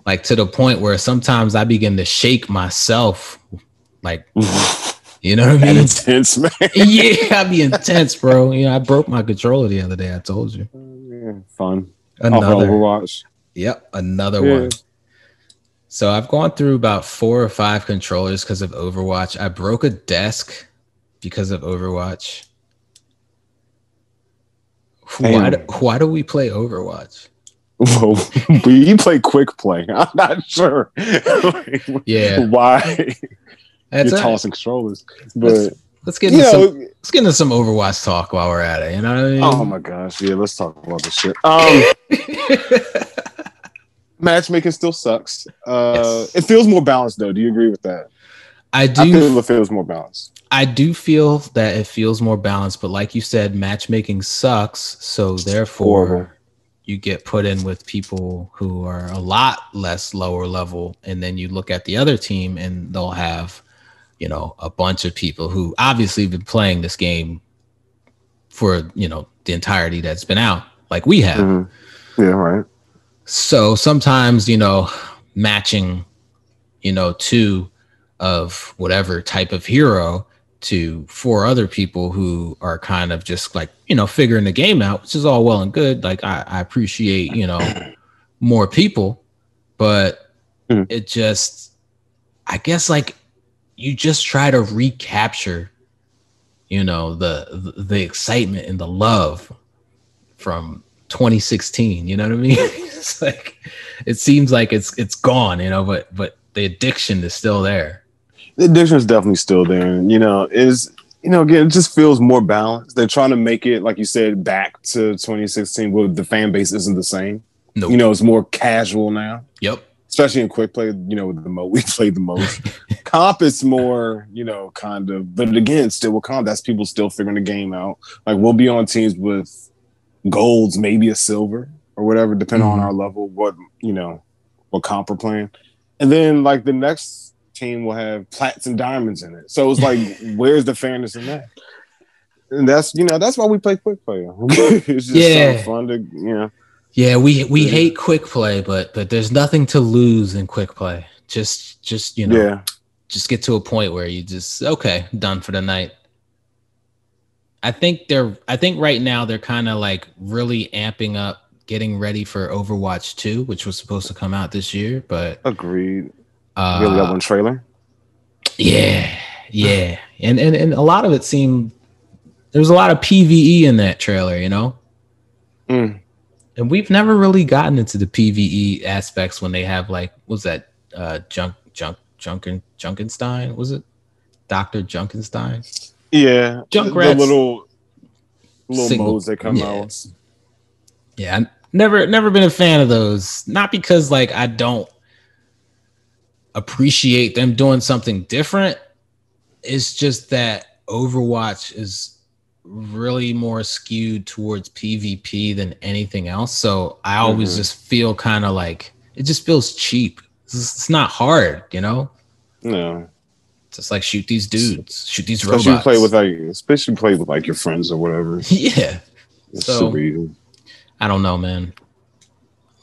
like to the point where sometimes I begin to shake myself. Like, you know what I mean? intense, man. yeah, I'd be intense, bro. You know, I broke my controller the other day. I told you. Oh, yeah, fun. Another Overwatch. Yep, another yeah. one. So I've gone through about four or five controllers because of Overwatch. I broke a desk because of Overwatch. Why do, why do we play Overwatch? Well, we play quick play. I'm not sure. yeah. Why? That's you're it. tossing controllers. But Let's, let's get into know, some, let's get into some Overwatch talk while we're at it. You know what I mean? oh my gosh, yeah, let's talk about this shit. Um, matchmaking still sucks. Uh, Yes. It feels more balanced though. Do you agree with that? I I do feel it feels more balanced. I do feel that it feels more balanced, but like you said, matchmaking sucks. So therefore, Horrible. you get put in with people who are a lot less lower level, and then you look at the other team, and they'll have, you know, a bunch of people who obviously have been playing this game for you know the entirety that's been out, like we have. Mhm. Yeah, right. So sometimes, you know, matching, you know, two of whatever type of hero to four other people who are kind of just like, you know, figuring the game out, which is all well and good. Like I, I appreciate, you know, more people, but Mhm. it just I guess like you just try to recapture, you know, the the, excitement and the love from 2016 you know what i mean it's like it seems like it's it's gone you know but but the addiction is still there The addiction is definitely still there. And, you know, is you know, again, it just feels more balanced. They're trying to make it, like you said, back to 2016, where the fan base isn't the same. no You know, it's more casual now. yep especially in quick play, you know, with the mo we played the most. comp is more, you know, kind of, but again, still with comp, that's people still figuring the game out. Like we'll be on teams with golds, maybe a silver or whatever, depending on Mhm. our level, what you know, what comp we're playing. And then like the next team will have plats and diamonds in it. So it's like, where's the fairness in that? And that's you know, that's why we play quick play. it's just Yeah. so fun to you know. Yeah we we Yeah. hate quick play but but there's nothing to lose in quick play just just you know Yeah. just get to a point where you just okay done for the night i think they're i think right now they're kind of like really amping up getting ready for overwatch 2 which was supposed to come out this year but Agreed. uh We only got one trailer. Yeah, yeah, and and and a lot of it seemed there was a lot of PVE in that trailer, you know. Mm. And we've never really gotten into the PVE aspects when they have like was that uh junk junk junken Junkenstein was it Doctor Junkenstein? Yeah, Junkrat's the little little single- modes that come yeah. out. Yeah, I never never been a fan of those. Not because like I don't appreciate them doing something different. It's just that Overwatch is really more skewed towards PvP than anything else. So I always Mhm. just feel kind of like it just feels cheap. It's, it's not hard, you know. No, It's Just like shoot these dudes, shoot these robots. play with like, especially play with like your friends or whatever. yeah. It's So- super easy. I don't know, man.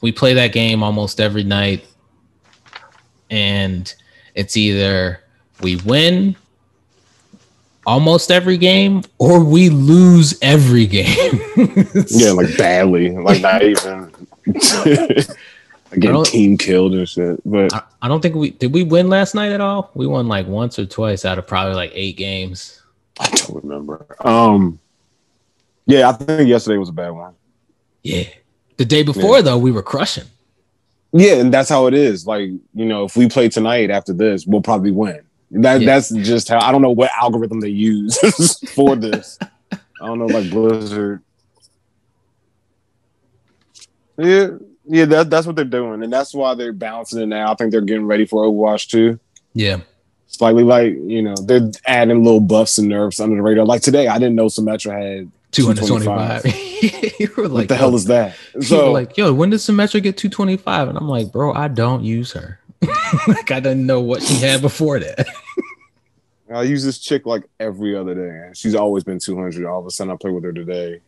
We play that game almost every night, and it's either we win almost every game or we lose every game. Yeah, like badly, like not even. I don't- team killed and shit. But I, I don't think we did. We win last night at all. We won like once or twice out of probably like eight games. I don't remember. Um, yeah, I think yesterday was a bad one. Yeah. The day before Yeah. though, we were crushing. Yeah, and that's how it is. Like you know, if we play tonight after this, we'll probably win. That Yeah. that's just how I don't know what algorithm they use for this. I don't know, like Blizzard. Yeah, yeah, that, that's what they're doing, and that's why they're balancing it now. I think they're getting ready for Overwatch 2. Yeah. Slightly like you know, they're adding little buffs and nerfs under the radar. Like today, I didn't know Symmetra had 225. you were like, what the hell is that? So like, yo, when did Symmetra get 225? And I'm like, bro, I don't use her. Like I didn't know what she had before that. I use this chick like every other day. She's always been 200. All of a sudden, I play with her today.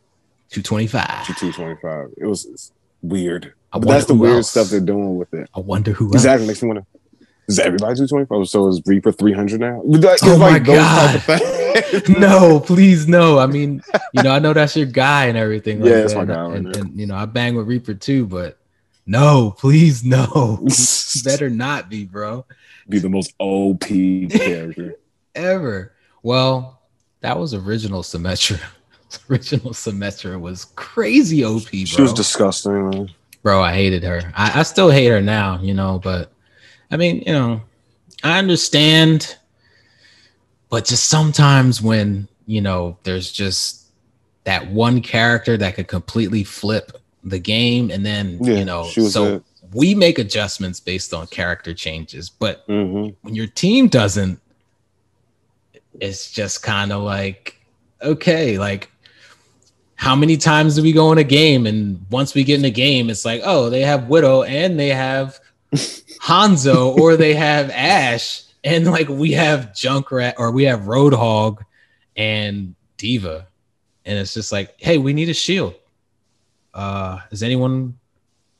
225. to 225. It was weird. But that's the weird else. stuff they're doing with it. I wonder who else. Exactly. Makes me want to. Is everybody 225? So is Reaper 300 now? Oh my of things. no, please no. I mean, you know, I know that's your guy and everything. Like Yeah, that's that. my guy right and, and, you know, I bang with Reaper too, but no, please no. Better not be, bro. Be the most OP character. Ever. Well, that was original Symmetra. original Symmetra was crazy OP, bro. She was disgusting. Man. bro i hated her I, I still hate her now you know but i mean you know i understand but just sometimes when you know there's just that one character that could completely flip the game, and then Yeah, you know, so it. we make adjustments based on character changes, but hmm when your team doesn't, it's just kind of like, okay, like how many times do we go in a game? And once we get in a game, it's like, oh, they have Widow and they have Hanzo or they have Ash, and like we have Junkrat or we have Roadhog and D.Va. And it's just like, hey, we need a shield. Uh, is anyone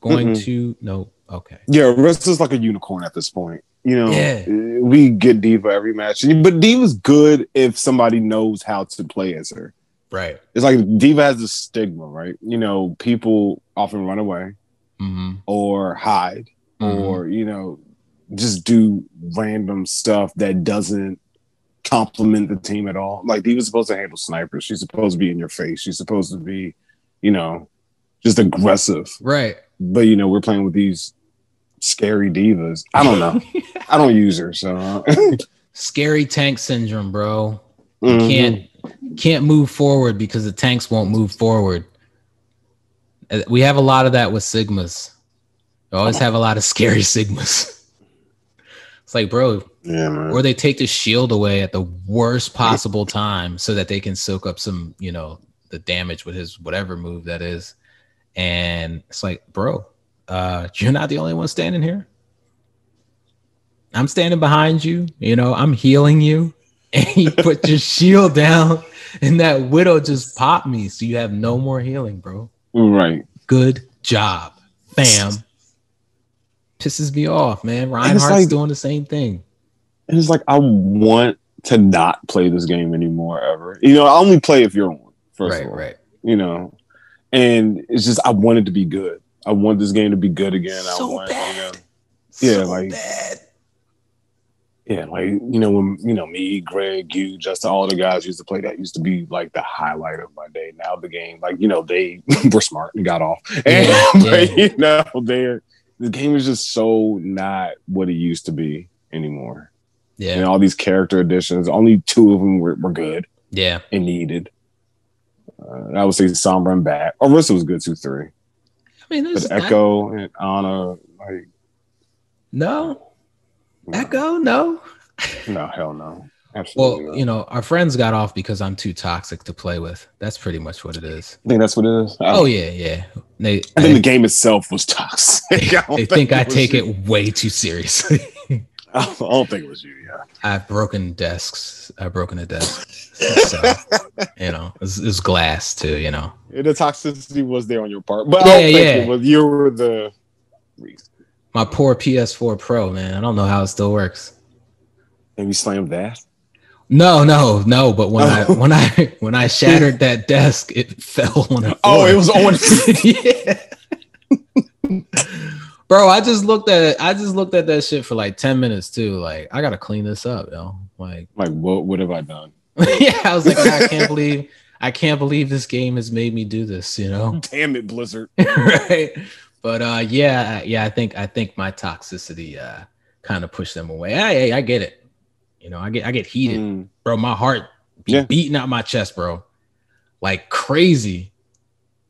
going Mm-mm. to no? Okay. Yeah, Rest is like a unicorn at this point. You know, Yeah. uh, we get D.Va every match, but D.Va's good if somebody knows how to play as her. Right. It's like D.Va has a stigma, right? You know, people often run away Mm-hmm. or hide Mhm. or, you know, just do random stuff that doesn't complement the team at all. Like D.Va's supposed to handle snipers. She's supposed to be in your face. She's supposed to be, you know, just aggressive. Right. But you know, we're playing with these scary D.Vas. I don't know. I don't use her, so Scary tank syndrome, bro. You mhm. can't can't move forward because the tanks won't move forward. Uh, We have a lot of that with sigmas. We always have a lot of scary sigmas. It's like, bro, Yeah, man. or they take the shield away at the worst possible time so that they can soak up some, you know, the damage with his whatever move that is. And it's like, bro, uh, you're not the only one standing here. I'm standing behind you, you know, I'm healing you, and you put your shield down, and that widow just popped me. So you have no more healing, bro. Right. Good job, fam. Pisses me off, man. Reinhardt's like- doing the same thing. And it's like I want to not play this game anymore ever. You know, I only play if you're on. First Right, of all, right. you know, and it's just I wanted to be good. I want this game to be good again. I So want, you know, bad. Yeah, So like- bad. yeah, like you know when you know me, Greg, you, just all the guys used to play that used to be like the highlight of my day. Now the game, like you know, they were smart and got off, and Yeah, but, you know, they're the game is just so not what it used to be anymore. Yeah, And all these character additions, only two of them were, were good yeah. and needed. Uh, I would say Sombra and Bat. Orisa was good too, three. I mean, But Echo and Ana, like no no, echo, no. no, hell no. Absolutely. Well, not. you know, our friends got off because I'm too toxic to play with. That's pretty much what it is. I think that's what it is. I, Oh yeah, yeah. They I think they, the game itself was toxic. I they think I take it way too seriously. I don't think it was you. Yeah. I've broken desks. I've broken a desk. So, you know, it's, it's glass too. You know. The toxicity was there on your part, but Yeah, I don't think yeah. was. You were the reason. My poor PS4 Pro, man. I don't know how it still works. And you slammed that. No, no, no. But when I when I when I shattered that desk, it fell on the Oh, it was on. yeah. Bro, I just looked at it. I just looked at that shit for like 10 minutes too. Like, I gotta clean this up, yo. Like, like, what? What have I done? yeah, I was like, I can't believe I can't believe this game has made me do this, you know? Damn it, Blizzard. right. But uh yeah, yeah, I think I think my toxicity uh kind of pushed them away. Hey, I get it. You know, I get I get heated, Mm. bro. My heart be Yeah. beating out my chest, bro. Like crazy.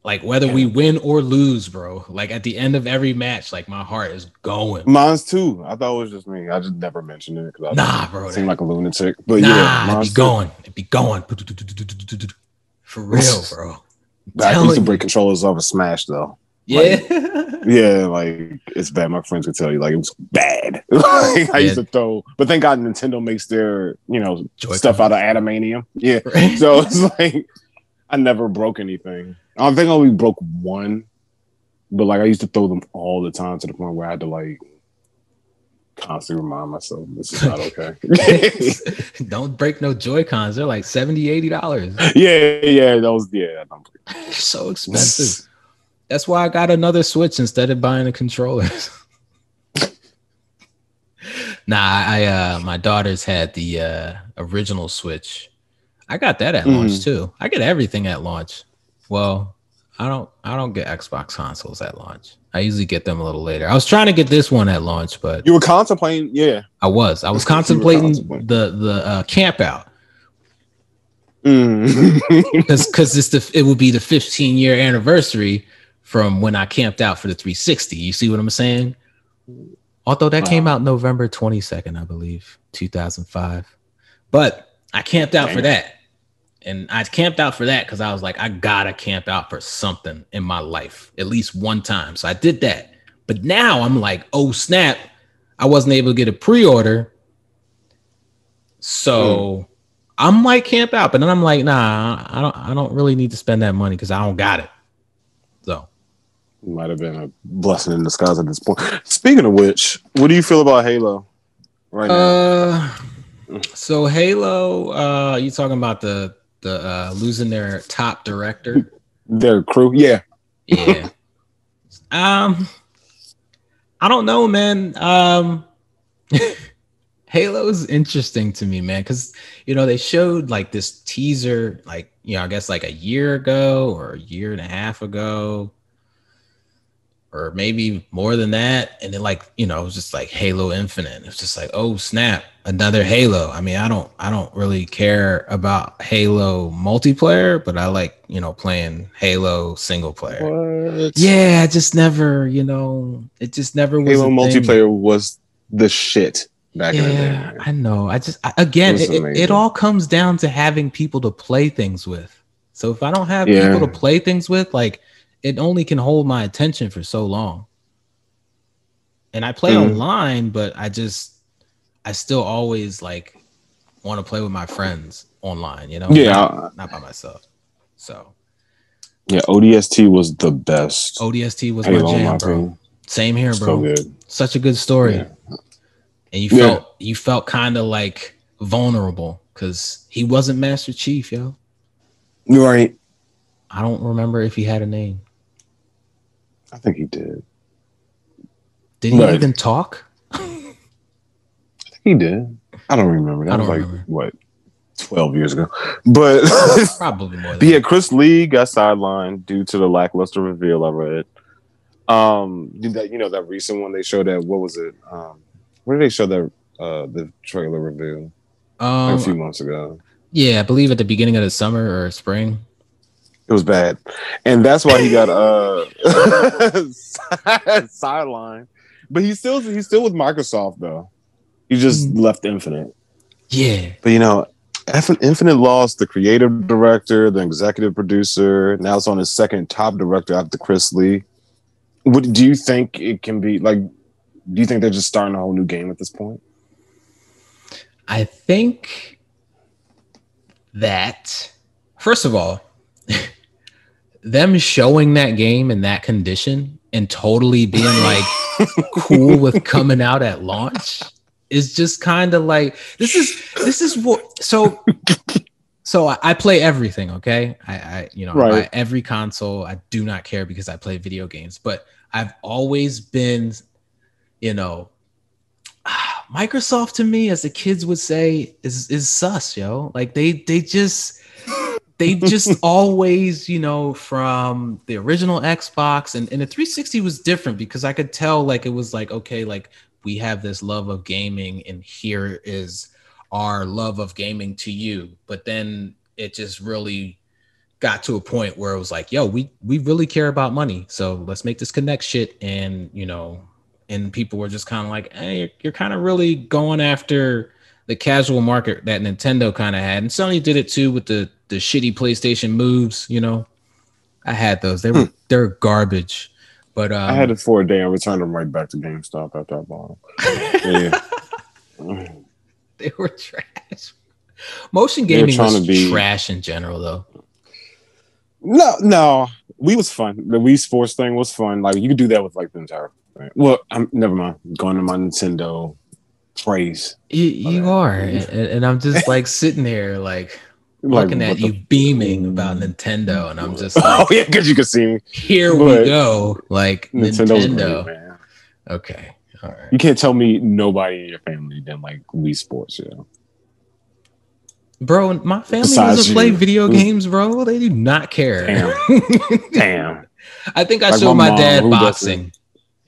Like whether we win or lose, bro. Like at the end of every match, like my heart is going. Mine's too. I thought it was just me. I just never mentioned it because I Nah, bro. seem like a lunatic. But nah, yeah, it be too. going. It be going. For real, bro. I used to break controllers off a Smash though. Yeah. Yeah, like it's bad. My friends could tell you, like it was bad. like, I used to throw, but thank God Nintendo makes their you know stuff out of adamantium. Yeah, Right? so it's like I never broke anything. I think I only broke one, but like I used to throw them all the time to the point where I had to like constantly remind myself this is not okay. Don't break no Joy Cons. They're like 70 dollars. yeah, yeah, that was yeah. So expensive. That's why I got another Switch instead of buying a controller. nah, I uh my daughters had the uh original Switch. I got that at launch Mhm. too. I get everything at launch. Well, I don't I don't get Xbox consoles at launch. I usually get them a little later. I was trying to get this one at launch, but You were contemplating, yeah. I was. I was contemplating contemplating. the the uh, camp out. because because it's the it will be the 15 year anniversary from when I camped out for the 360. You see what I'm saying? Although that wow. came out November 22nd, I believe, 2005. But I camped out Damn. for that. And I camped out for that because I was like, I gotta camp out for something in my life, at least one time. So I did that. But now I'm like, oh snap, I wasn't able to get a pre-order. So mm. I'm like camp out, but then I'm like, nah, I don't I don't really need to spend that money because I don't got it. So might have been a blessing in disguise at this point. Speaking of which, what do you feel about Halo right now? Uh, so Halo, uh, you talking about the the uh, losing their top director, their crew? Yeah, yeah. um, I don't know, man. Um, Halo is interesting to me, man, because you know they showed like this teaser, like you know, I guess like a year ago or a year and a half ago, or maybe more than that. And then like, you know, it was just like Halo Infinite. It's just like, oh snap, another Halo. I mean, I don't I don't really care about Halo multiplayer, but I like, you know, playing Halo single player. What? Yeah, I just never, you know, it just never was. Halo multiplayer was the shit. Back then. yeah, I know. I just I, again, it, it, it, all comes down to having people to play things with. So if I don't have yeah. people to play things with, like it only can hold my attention for so long. And I play mm. online, but I just I still always like want to play with my friends online, you know? Yeah. Not, not by myself. So Yeah, ODST was the best. ODST was my jam, my bro. Same here, bro. So good. Such a good story. Yeah. And you felt you felt kind of like vulnerable because he wasn't Master Chief, yo. Right. I don't remember if he had a name. I think he did. Did he but even talk? I think he did. I don't remember. That I was like what, twelve years ago. But probably more. but yeah, Chris Lee got sidelined due to the lackluster reveal. I read. Um, did that you know that recent one they showed that what was it? Um, where did they show that uh the trailer reveal? Um, like a few months ago. Yeah, I believe at the beginning of the summer or spring. It was bad, and that's why he got uh sideline. But he's still he's still with Microsoft though. He just mm. left Infinite. Yeah, but you know, Infinite lost the creative director, the executive producer. Now it's on his second top director after Chris Lee. What do you think it can be like? Do you think they're just starting a whole new game at this point? I think that first of all, them showing that game in that condition and totally being like cool with coming out at launch is just kind of like this is this is what so so I, I play everything okay? I i you know right. every console. I do not care because i play video games but i've always been you know microsoft to me as the kids would say is is sus yo. Like they they just they just always, you know, from the original Xbox and, and the 360 was different because I could tell like it was like, okay, like we have this love of gaming and here is our love of gaming to you. But then it just really got to a point where it was like, yo, we we really care about money. So let's make this Kinect shit. And you know, and people were just kind of like, hey, you're, you're kind of really going after the casual market that Nintendo kind of had, and Sony did it too with the the shitty PlayStation moves. You know, I had those. They were hmm. they're garbage. But um, I had it for a day. I returned them right back to GameStop after I bought them. they were trash. Motion gaming was be... trash in general, though. No, no, we was fun. The Wii Sports thing was fun. Like you could do that with like the entire. Thing. Well, I'm never mind. Going to my Nintendo praise. You, you are, and, and, I'm just like sitting there, like, like looking at you beaming about Nintendo, and I'm just oh, like, oh yeah, because you can see me. Here but we go, like Nintendo. Great, okay, all right. You can't tell me nobody in your family didn't like Wii Sports, you know. Bro, my family Besides doesn't you. play video mm. games, bro. They do not care. Damn. Damn. I think I like showed my, my dad boxing,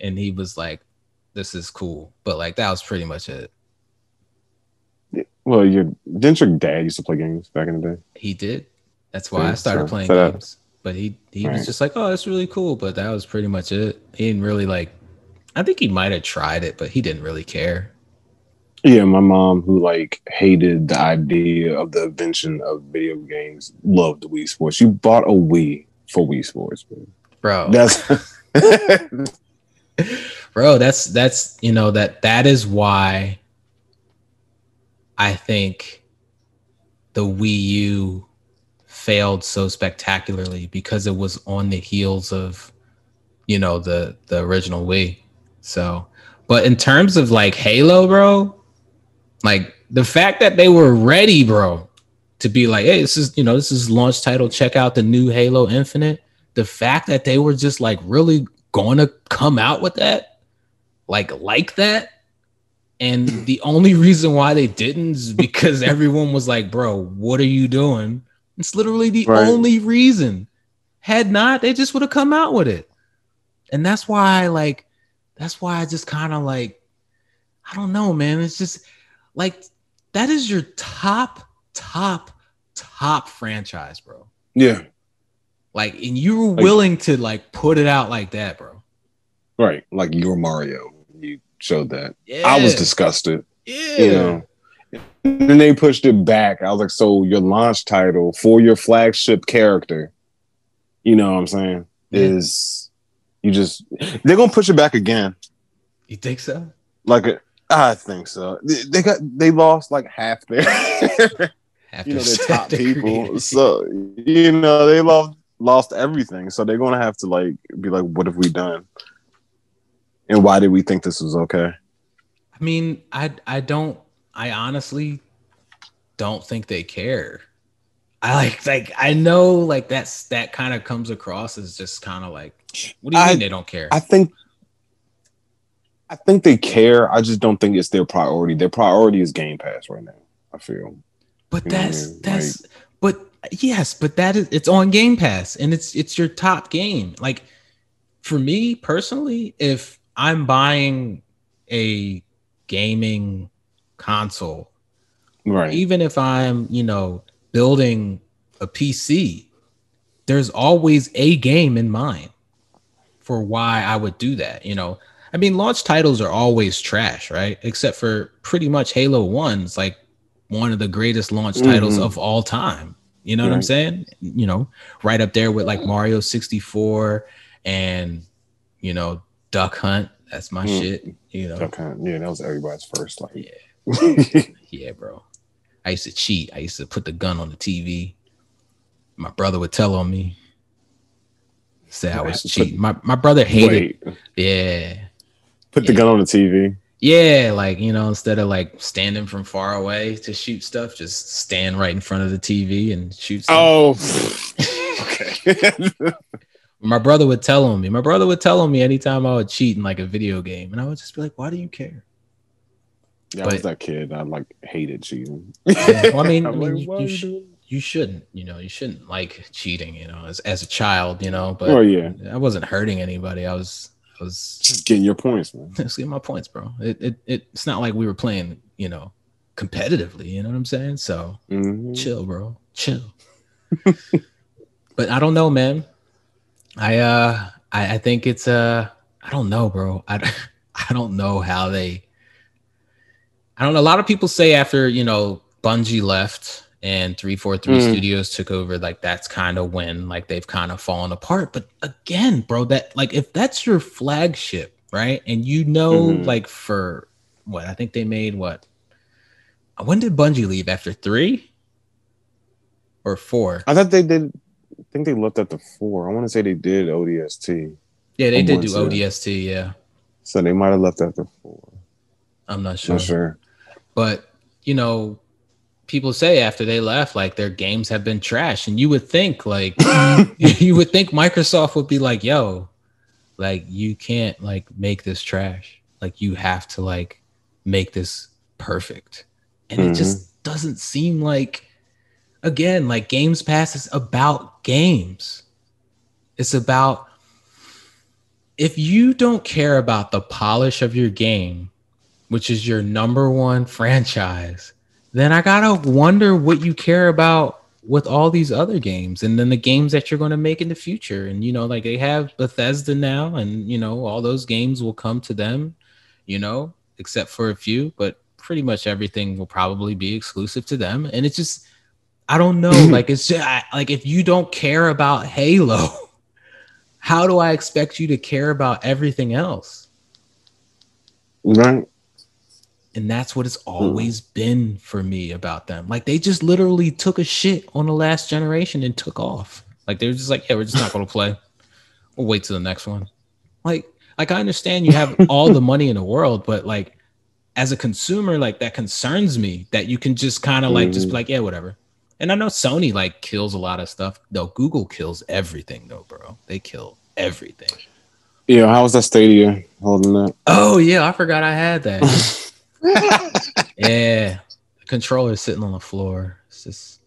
and he was like, this is cool. But like that was pretty much it. Well, your didn't your dad used to play games back in the day? He did. That's why Yeah, I started so- playing so games. But he he was just like, oh, that's really cool. But that was pretty much it. He didn't really like. I think he might have tried it, but he didn't really care. Yeah, my mom, who like hated the idea of the invention of video games, loved Wii Sports. She bought a Wii for Wii Sports. Man. Bro, That's bro that's that's you know that that is why i think the wii u failed so spectacularly because it was on the heels of you know the the original wii. So but in terms of like halo bro like the fact that they were ready bro to be like hey this is you know this is launch title check out the new halo infinite. The fact that they were just like really going to come out with that like like that. And the only reason why they didn't is because everyone was like bro what are you doing? It's literally the Right. only reason. Had not they just would have come out with it. And that's why like that's why i just kind of like i don't know man. It's just like that is your top top top franchise bro. Yeah, like and you were Like- willing to like put it out like that bro. Right. Like your Mario, showed that. yeah I was disgusted. yeah You know. And then they pushed it back. I was like, so your launch title for your flagship character, you know what I'm saying, Yeah. is you just they're gonna push it back again. you think so Like a, I think so. They, they got they lost like half their After you know their top people. creative- So you know they lost lost everything. So they're gonna have to like be like, what have we done? And why did we think this was okay? I mean, I I don't I honestly don't think they care. I like like I know like that's that kind of comes across as just kind of like what do you I- mean they don't care? I think I think they care. I just don't think it's their priority. Their priority is Game Pass right now. I feel. but you what I that's mean? that's but yes, but that is it's on Game Pass and it's it's your top game. Like for me personally, if I'm buying a gaming console Right. even if I'm, you know, building a PC, there's always a game in mind for why I would do that. You know, I mean, launch titles are always trash, right? Except for pretty much Halo 1's like one of the greatest launch titles Mhm. of all time. You know what I'm saying? You know, right up there with like Mario 64 and, you know, Duck Hunt. That's my Mm. shit. You know, Okay. Yeah, that was everybody's first. Like, Yeah. Yeah, bro. I used to cheat. I used to put the gun on the TV. My brother would tell on me. Say I was cheating. My my brother hated. wait, Yeah. put the Yeah. gun on the TV. Yeah, like you know, instead of like standing from far away to shoot stuff, just stand right in front of the TV and shoot stuff. Oh, okay. My brother would tell on me. My brother would tell on me anytime I would cheat in like a video game, and I would just be like, "Why do you care?" yeah, I was that kid. I like hated cheating. Well, I mean, I mean, like, you- you sh- you shouldn't you know you shouldn't like cheating you know as, as a child you know but oh yeah, i wasn't hurting anybody i was i was just getting your points, man. just getting my points bro it, it, it it's not like we were playing you know competitively you know what i'm saying so Mhm. chill bro chill but i don't know man i uh i, I think it's uh i don't know bro i i don't know how they i don't know a lot of people say after you know bungie left and 343 Mm. studios took over like that's kind of when like they've kind of fallen apart but again bro that like if that's your flagship right and you know Mhm. like for what i think they made what when did bungie leave after three or four I thought they did. I think they looked at the four. I want to say they did ODST, yeah they did do odst yeah. So they might have left after four. i'm not sure Not sure. but you know people say after they left like their games have been trash. And you would think like you would think microsoft would be like yo like you can't like make this trash. Like you have to like make this perfect. And it just mm-hmm. doesn't seem like again like games pass is about games it's about if you don't care about the polish of your game which is your number one franchise then I gotta wonder what you care about with all these other games and then the games that you're to make in the future. And you know, like they have Bethesda now, and you know, all those games will come to them, you know, except for a few, but pretty much everything will probably be exclusive to them. And it's just I don't know, mm-hmm. like it's just, I, like if you don't care about Halo, how do I expect you to care about everything else? Right. And that's what it's mm-hmm. always been for me about them. Like they just literally took a shit on the last generation and took off. Like they're just like, yeah, we're just not going to play. We'll wait till the next one. Like, like I understand you have all the money in the world, but like as a consumer, like that concerns me that you can just kind of like just be mm-hmm. like, yeah, whatever. And I know Sony like kills a lot of stuff. Though Google kills everything, though, bro. They kill everything. Yeah, how was that Stadia holding up? Oh yeah, I forgot I had that. yeah, the controller's sitting on the floor. It's just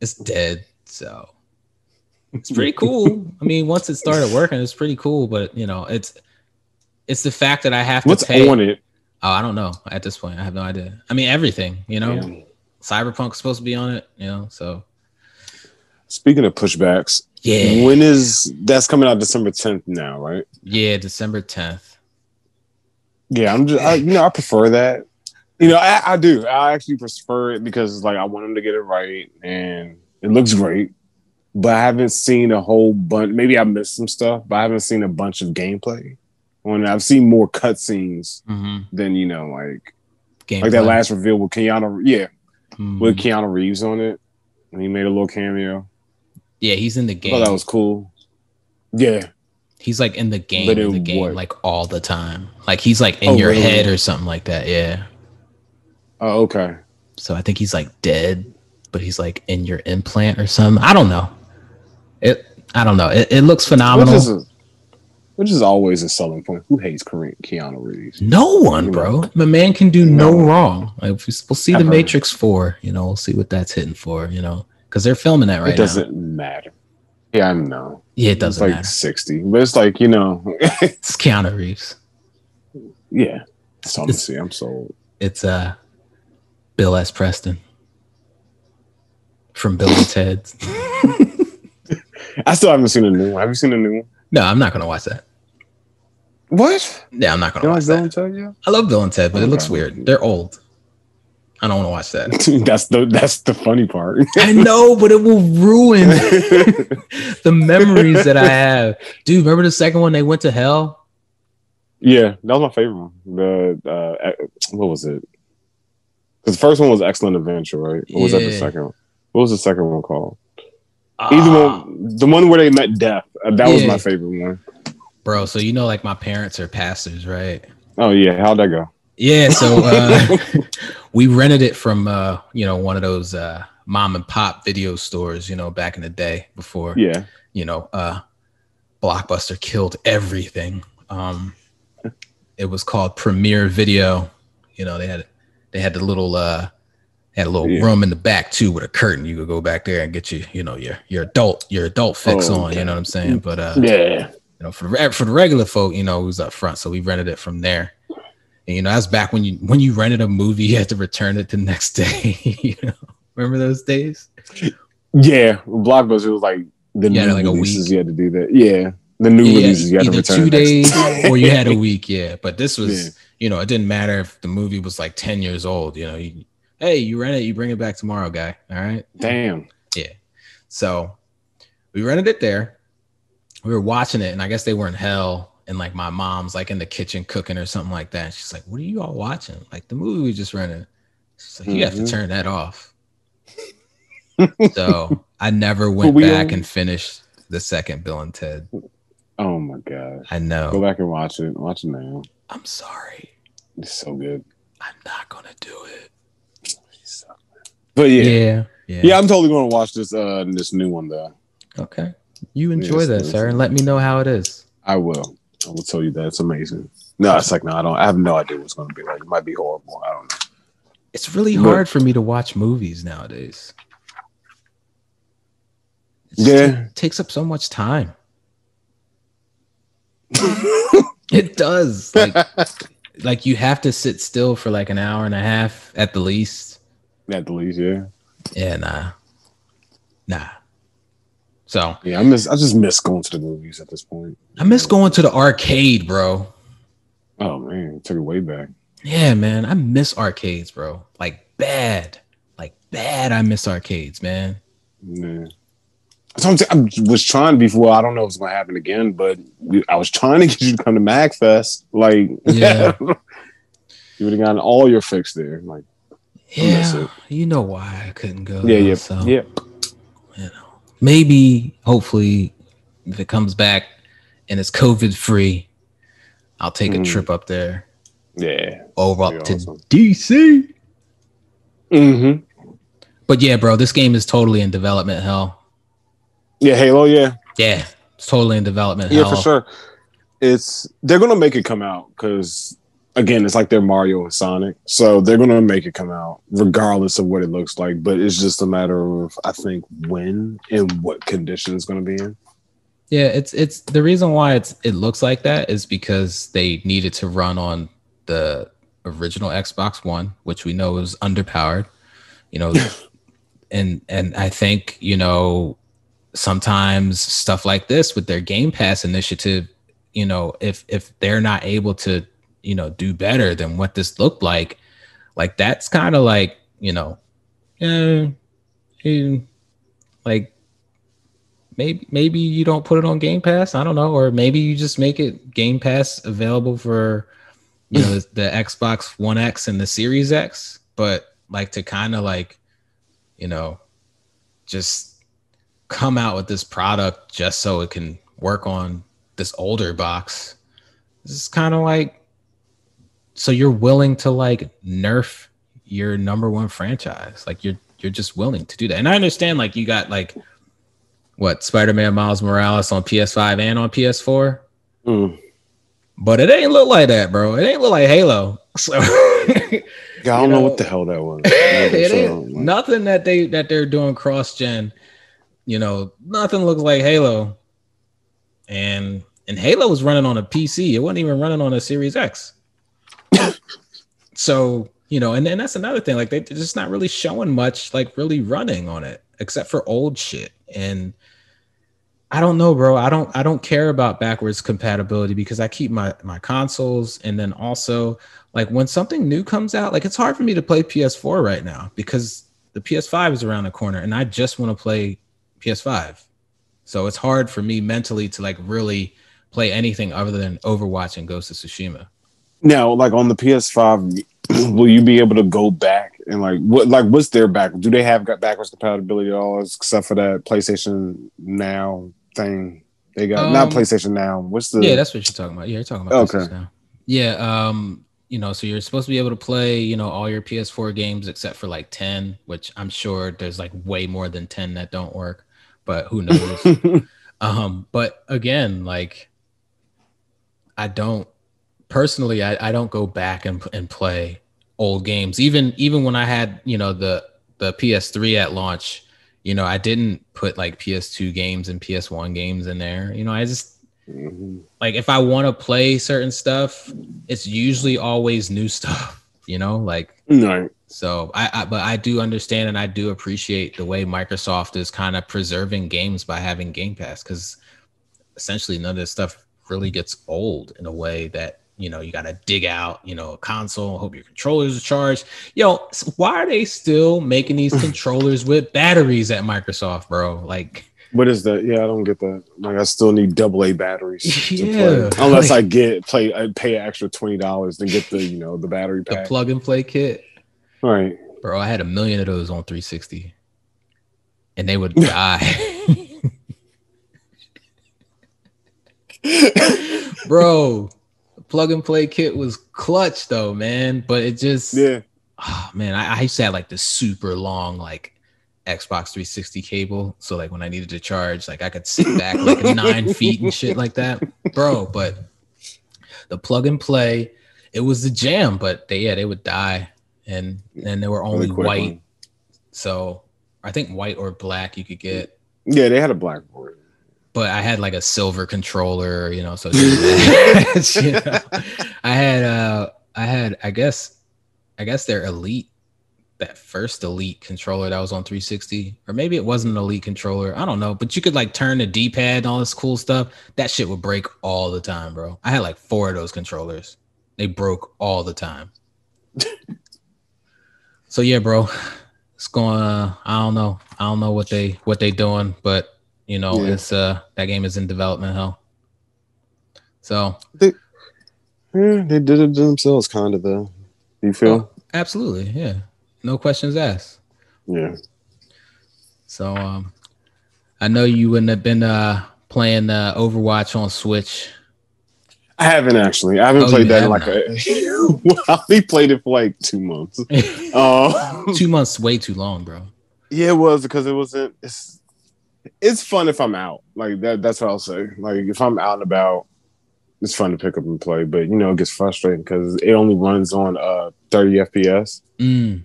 it's dead. So it's pretty cool. I mean, once it started working, it's pretty cool. But you know, it's it's the fact that I have to What's pay. on it? Oh, I don't know. At this point, I have no idea. I mean, everything. You know. Cyberpunk's supposed to be on it. You know, so Speaking of pushbacks, yeah, when is that's coming out December 10th now, right? yeah, December tenth. Yeah, I'm just I, you know I prefer that. You know, I, I do. I actually prefer it because like I want them to get it right and it looks great. But I haven't seen a whole bunch. Maybe I missed some stuff, but I haven't seen a bunch of gameplay. When I've seen more cutscenes Mm-hmm. than you know, like Game like that last reveal with Keanu. Yeah, Mm-hmm. with Keanu Reeves on it, and he made a little cameo. Yeah, he's in the I game. thought that was cool. Yeah, he's like in the game, in the game, what? like all the time. Like he's like in Oh, your really? head or something like that. Yeah. Oh, okay. So I think he's like dead, but he's like in your implant or something. I don't know. It. I don't know. It, it looks phenomenal. Which is always a selling point. Who hates Korean Keanu Reeves? no one, bro. The man can do no, No. wrong. Like, we'll see the. Matrix Four. You know, we'll see what that's hitting for. You know, because they're filming that right now. it doesn't matter. Yeah, I know. Yeah, it doesn't like matter. 60, but it's like, you know, It's Keanu Reeves. yeah. So I'm It's- see. I'm sold. It's uh, Bill S. Preston from Bill and Ted's. I still haven't seen a new one. Have you seen a new one? No, I'm not gonna watch that. What? Yeah, I'm not gonna don't watch like Bill that. and Ted yet? I love Bill and Ted, but it looks weird. They're old. I don't want to watch that. that's the that's the funny part. I know, but it will ruin the memories that I have. Dude, remember the second one? They went to hell. yeah, that was my favorite one. The uh, what was it? Because the first one was Excellent Adventure, right? What was that the second one? What was the second one called? Either Ah, one, the one where they met death. Uh, that was my favorite one. bro. So you know, like my parents are pastors, right? Oh yeah, how'd that go? Yeah. So uh, we rented it from uh, you know one of those uh, mom and pop video stores, you know, back in the day before Yeah, you know, uh, Blockbuster killed everything. Um, it was called Premiere Video. You know, they had they had the little uh, had a little Yeah. room in the back too with a curtain. You could go back there and get you, you know, your your adult your adult fix Oh, on. You know what I'm saying? But uh, yeah. you know, for the for the regular folk, you know, it was up front, so we rented it from there. And you know, that's back when you when you rented a movie, you had to return it the next day. you know, remember those days? Yeah, Blockbuster was like the Yeah, new like a releases. week. You had to do that. Yeah, the new Yeah, releases. You had to return two days day. or you had a week. Yeah, but this was, Yeah. you know, it didn't matter if the movie was like ten years old. You know, you, hey, you rent it, you bring it back tomorrow, guy. All right. Damn. Yeah. So we rented it there. We were watching it, and I guess they were in hell. And like my mom's like in the kitchen cooking or something like that. She's like, "What are you all watching? Like the movie we just rented." She's like, "You have to Mhm. turn that off." so I never went we back and finished the second Bill and Ted. Oh my god. I know. Go back and watch it. Watch it now. I'm sorry. It's so good. I'm not gonna do it. But yeah. Yeah. yeah, Yeah. I'm totally going to watch this uh this new one though. Okay. You enjoy Yes, that, yes. sir, and let me know how it is. I will. I will tell you that it's amazing. No, it's like no, I don't. I have no idea what's going to be like. It might be horrible. I don't know. It's really Look. hard for me to watch movies nowadays. It just Yeah. ta- takes up so much time. It does. Like, like you have to sit still for like an hour and a half at the least. At the least, yeah. Yeah, nah, nah. So yeah, I miss. I just miss going to the movies at this point. I miss going to the arcade, bro. Oh man, took it way back. Yeah, man, I miss arcades, bro. Like bad, like bad. I miss arcades, man. Yeah. So I was trying before. I don't know if it's gonna happen again, but we, I was trying to get you to come to MagFest. Like, yeah, you would have gotten all your fix there. Like, yeah, you know why I couldn't go. Yeah, yeah, so, yeah. You know, maybe, hopefully, if it comes back and it's COVID free, I'll take mm. a trip up there. Yeah, over up to awesome. DC. Mm-hmm. But yeah, bro, this game is totally in development hell. Yeah, Halo. Yeah, yeah, it's totally in development. Yeah, hell. for sure. It's they're gonna make it come out because again, it's like they're Mario and Sonic, so they're gonna make it come out regardless of what it looks like. But it's just a matter of I think when and what condition it's gonna be in. Yeah, it's it's the reason why it's it looks like that is because they needed to run on the original Xbox One, which we know is underpowered. You know, and and I think you know sometimes stuff like this with their Game Pass initiative, you know, if if they're not able to, you know, do better than what this looked like, like that's kind of like, you know, yeah, like maybe maybe you don't put it on Game Pass. I don't know, or maybe you just make it Game Pass available for you know the, the Xbox One X and the Series X. But like to kind of like, you know, just come out with this product just so it can work on this older box. This is kind of like so you're willing to like nerf your number one franchise. Like you're you're just willing to do that. And I understand like you got like what Spider-Man Miles Morales on PS5 and on PS4. Mm. But it ain't look like that, bro. It ain't look like Halo. So I don't know, know, what the hell that was. it ain't nothing that they that they're doing cross gen you know, nothing looks like Halo. And and Halo was running on a PC. It wasn't even running on a Series X. so, you know, and then that's another thing. Like they, they're just not really showing much like really running on it, except for old shit. And I don't know, bro. I don't I don't care about backwards compatibility because I keep my my consoles and then also like when something new comes out, like it's hard for me to play PS4 right now because the PS5 is around the corner and I just want to play PS5. So it's hard for me mentally to like really play anything other than Overwatch and Ghost of Tsushima. Now, like on the PS5, will you be able to go back and like what like what's their back? Do they have got backwards compatibility at all except for that PlayStation Now thing? They got um, not PlayStation Now. What's the Yeah, that's what you're talking about. Yeah, you're talking about okay. Now. Yeah, um, you know, so you're supposed to be able to play, you know, all your PS4 games except for like 10, which I'm sure there's like way more than 10 that don't work but who knows? um, but again, like I don't personally, I, I don't go back and, and play old games. Even even when I had, you know, the the PS3 at launch, you know, I didn't put like PS2 games and PS1 games in there. You know, I just mm-hmm. like if I want to play certain stuff, it's usually always new stuff, you know, like right. So I, I, but I do understand and I do appreciate the way Microsoft is kind of preserving games by having Game Pass because essentially none of this stuff really gets old in a way that you know you got to dig out you know a console hope your controllers are charged yo why are they still making these controllers with batteries at microsoft bro like what is that yeah i don't get that like i still need double a batteries yeah unless like, i get play i pay an extra $20 to get the you know the battery pack. the plug and play kit Right. Bro, I had a million of those on 360. And they would die. Bro, plug and play kit was clutch though, man. But it just yeah. Oh man, I, I used to have like the super long like Xbox 360 cable. So like when I needed to charge, like I could sit back like nine feet and shit like that. Bro, but the plug and play, it was the jam, but they yeah, they would die and and they were only really white. One. So I think white or black you could get. Yeah, they had a black board. But I had like a silver controller, you know. So you know, I had uh I had I guess I guess their elite that first elite controller that was on 360 or maybe it wasn't an elite controller i don't know but you could like turn the d-pad and all this cool stuff that shit would break all the time bro. I had like four of those controllers. They broke all the time. So yeah bro it's going uh, i don't know i don't know what they what they doing but you know yeah. it's uh that game is in development hell so they, yeah, they did it themselves kind of though you feel oh, absolutely yeah no questions asked. Yeah. So um I know you wouldn't have been uh playing uh Overwatch on Switch. I haven't actually. I haven't oh, played that in like not. a well, I played it for like two months. uh, two months way too long, bro. Yeah, it was because it wasn't it's it's fun if I'm out. Like that that's what I'll say. Like if I'm out and about, it's fun to pick up and play. But you know, it gets frustrating because it only runs on uh 30 FPS. Mm.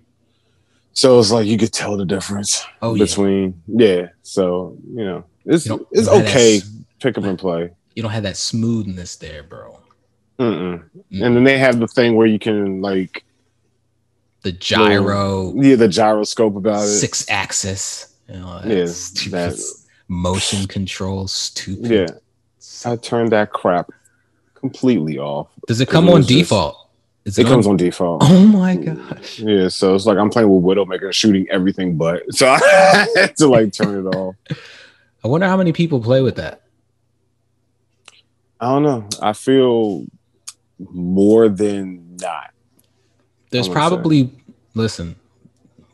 So it's like you could tell the difference oh, between yeah. yeah. So you know it's you it's okay. Pick up and play. You don't have that smoothness there, bro. Mm-mm. Mm. And then they have the thing where you can like the gyro, yeah, the gyroscope about it, six axis. You know, yeah, that's motion control. Stupid. Yeah, I turned that crap completely off. Does it come on default? Is it, it comes on default. Oh my mm. gosh. Yeah, so it's like I'm playing with Widowmaker shooting everything but. So I had to like turn it off. I wonder how many people play with that. I don't know. I feel more than not. There's probably say. listen,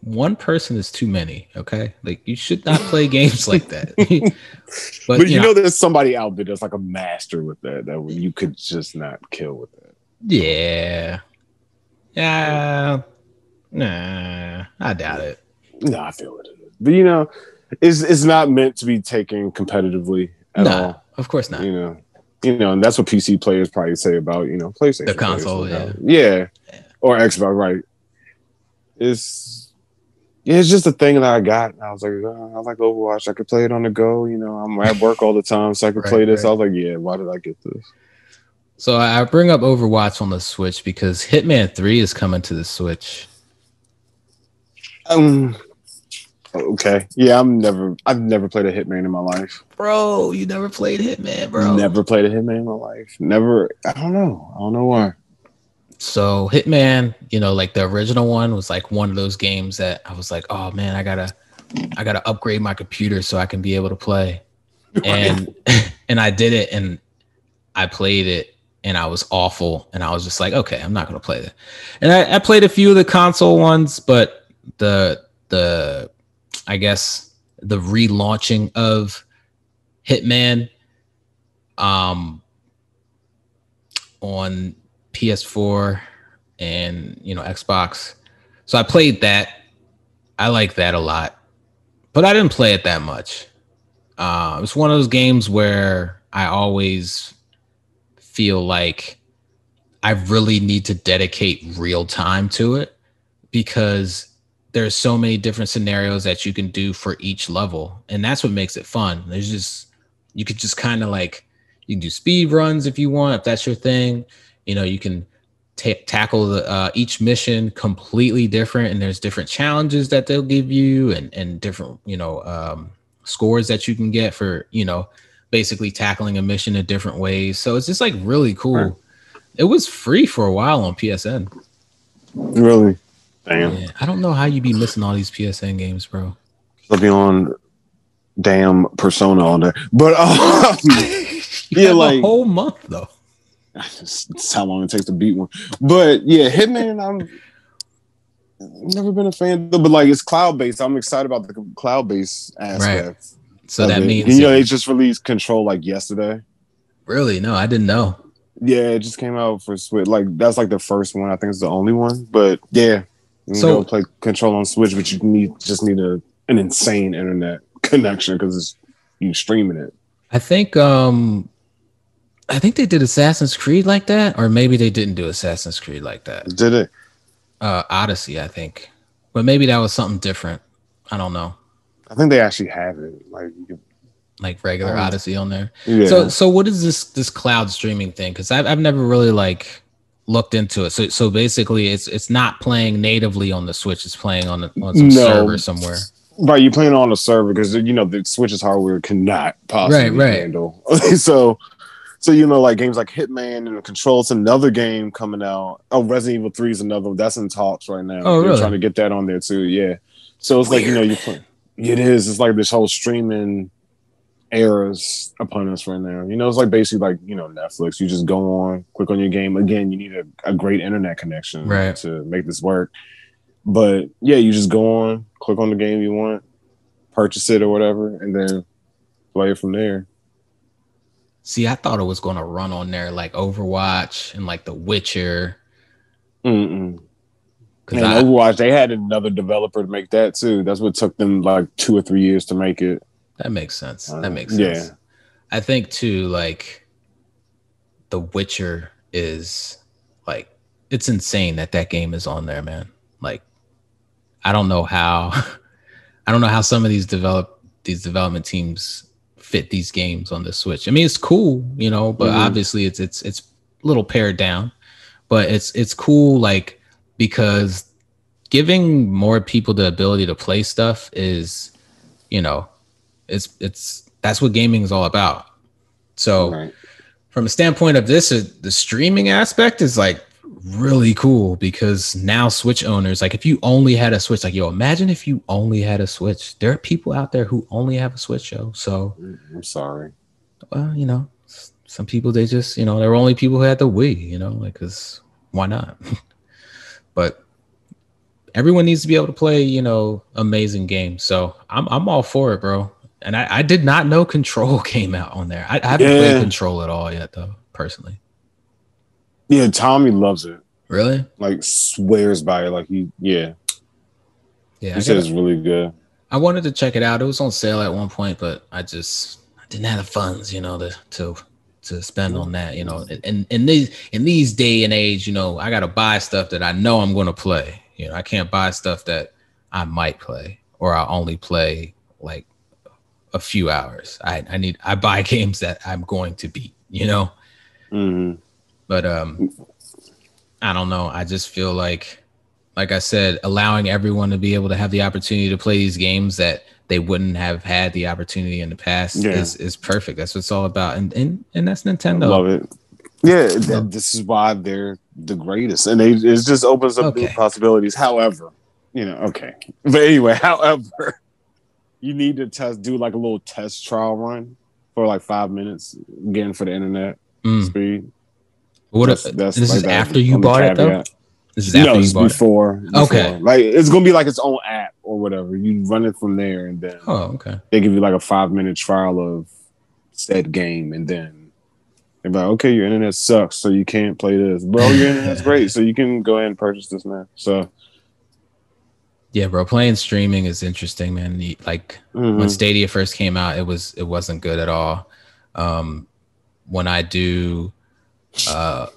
one person is too many, okay? Like you should not play games like that. but, but, you, know, know, there's somebody out there that's like a master with that that you could just not kill with that. Yeah. Yeah. Nah, I doubt it. No, I feel it. But you know, it's it's not meant to be taken competitively at nah, all. Of course not. You know, you know, and that's what PC players probably say about you know PlayStation. The console, yeah. yeah, yeah, or Xbox, right? It's yeah, it's just a thing that I got. I was like, oh, I like Overwatch. I could play it on the go. You know, I'm at work all the time, so I could right, play this. Right. I was like, yeah, why did I get this? So I bring up Overwatch on the Switch because Hitman 3 is coming to the Switch. Um okay. Yeah, I'm never I've never played a Hitman in my life. Bro, you never played Hitman, bro. Never played a Hitman in my life. Never I don't know. I don't know why. So Hitman, you know, like the original one was like one of those games that I was like, "Oh man, I got to I got to upgrade my computer so I can be able to play." And and I did it and I played it and I was awful. And I was just like, okay, I'm not gonna play that. And I, I played a few of the console ones, but the the I guess the relaunching of Hitman um on PS4 and you know Xbox. So I played that. I like that a lot. But I didn't play it that much. Uh, it's one of those games where I always feel like I really need to dedicate real time to it because there's so many different scenarios that you can do for each level and that's what makes it fun there's just you could just kind of like you can do speed runs if you want if that's your thing you know you can t- tackle the uh, each mission completely different and there's different challenges that they'll give you and and different you know um, scores that you can get for you know basically tackling a mission in different ways. So it's just like really cool. Right. It was free for a while on PSN. Really? Damn. Yeah, I don't know how you be missing all these PSN games, bro. I'll be on damn Persona on there But um, yeah, like a whole month though. That's how long it takes to beat one. But yeah, Hitman, I'm never been a fan, but like it's cloud based. I'm excited about the cloud based aspect. Right. So that means you know they just released Control like yesterday. Really? No, I didn't know. Yeah, it just came out for Switch. Like that's like the first one. I think it's the only one. But yeah, you so know, play Control on Switch, but you need just need a an insane internet connection because it's you streaming it. I think um I think they did Assassin's Creed like that, or maybe they didn't do Assassin's Creed like that. Did it? Uh Odyssey, I think. But maybe that was something different. I don't know. I think they actually have it. Like like regular Odyssey on there. Yeah. So so what is this this cloud streaming thing? Because I've I've never really like looked into it. So so basically, it's it's not playing natively on the Switch. It's playing on the, on some no. server somewhere. Right, you're playing on a server because you know the Switch's hardware cannot possibly right, right. handle. so, so you know, like games like Hitman and Control. It's another game coming out. Oh, Resident Evil Three is another. One that's in talks right now. Oh, They're really? trying to get that on there too. Yeah. So it's Weird. like you know you play. It is. It's like this whole streaming eras upon us right now. You know, it's like basically like you know Netflix. You just go on, click on your game. Again, you need a, a great internet connection right. to make this work. But yeah, you just go on, click on the game you want, purchase it or whatever, and then play it from there. See, I thought it was going to run on there like Overwatch and like The Witcher. Mm-mm. And I, Overwatch, they had another developer to make that too. That's what took them like two or three years to make it. That makes sense. That uh, makes sense. Yeah. I think too, like The Witcher is like it's insane that that game is on there, man. Like I don't know how I don't know how some of these develop these development teams fit these games on the Switch. I mean, it's cool, you know, but mm-hmm. obviously it's it's it's a little pared down. But it's it's cool like because giving more people the ability to play stuff is, you know, it's it's that's what gaming is all about. So right. from a standpoint of this, the streaming aspect is like really cool because now Switch owners, like if you only had a Switch, like yo, imagine if you only had a Switch. There are people out there who only have a Switch, show. So mm, I'm sorry. Well, you know, some people they just, you know, there were only people who had the Wii, you know, like cause why not? but everyone needs to be able to play, you know, amazing games. So I'm I'm all for it, bro and I, I, did not know Control came out on there. I, I haven't yeah. played Control at all yet, though, personally. Yeah, Tommy loves it. Really? Like swears by it. Like he, yeah, yeah. He said it's really good. I wanted to check it out. It was on sale at one point, but I just I didn't have the funds, you know, to to to spend on that. You know, and in these in these day and age, you know, I got to buy stuff that I know I'm going to play. You know, I can't buy stuff that I might play or I'll only play like a few hours. I, I need I buy games that I'm going to beat, you know. Mm-hmm. But um, I don't know. I just feel like, like I said, allowing everyone to be able to have the opportunity to play these games that they wouldn't have had the opportunity in the past yeah. is is perfect. That's what it's all about, and and and that's Nintendo. Love it. Yeah, this is why they're the greatest, and they it just opens up okay. new possibilities. However, you know, okay, but anyway, however you need to test do like a little test trial run for like five minutes again for the internet mm. speed. What that's, if, that's this like is after you bought it though? This is after no, you bought before, it. before. Okay. Like it's gonna be like its own app or whatever. You run it from there and then oh okay. They give you like a five minute trial of said game and then they're like, okay, your internet sucks, so you can't play this. Bro, your internet's great, so you can go ahead and purchase this now. So yeah, bro, playing streaming is interesting, man. Like mm-hmm. when Stadia first came out, it was it wasn't good at all. Um, when I do, uh,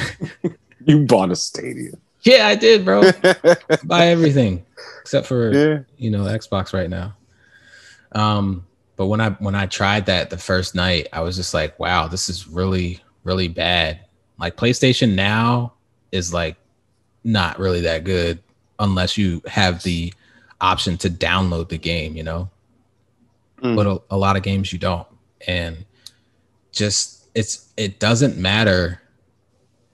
you bought a Stadia. Yeah, I did, bro. Buy everything except for yeah. you know Xbox right now. Um, but when I when I tried that the first night, I was just like, wow, this is really really bad. Like PlayStation now is like not really that good unless you have the option to download the game, you know. Mm. But a, a lot of games you don't, and just it's it doesn't matter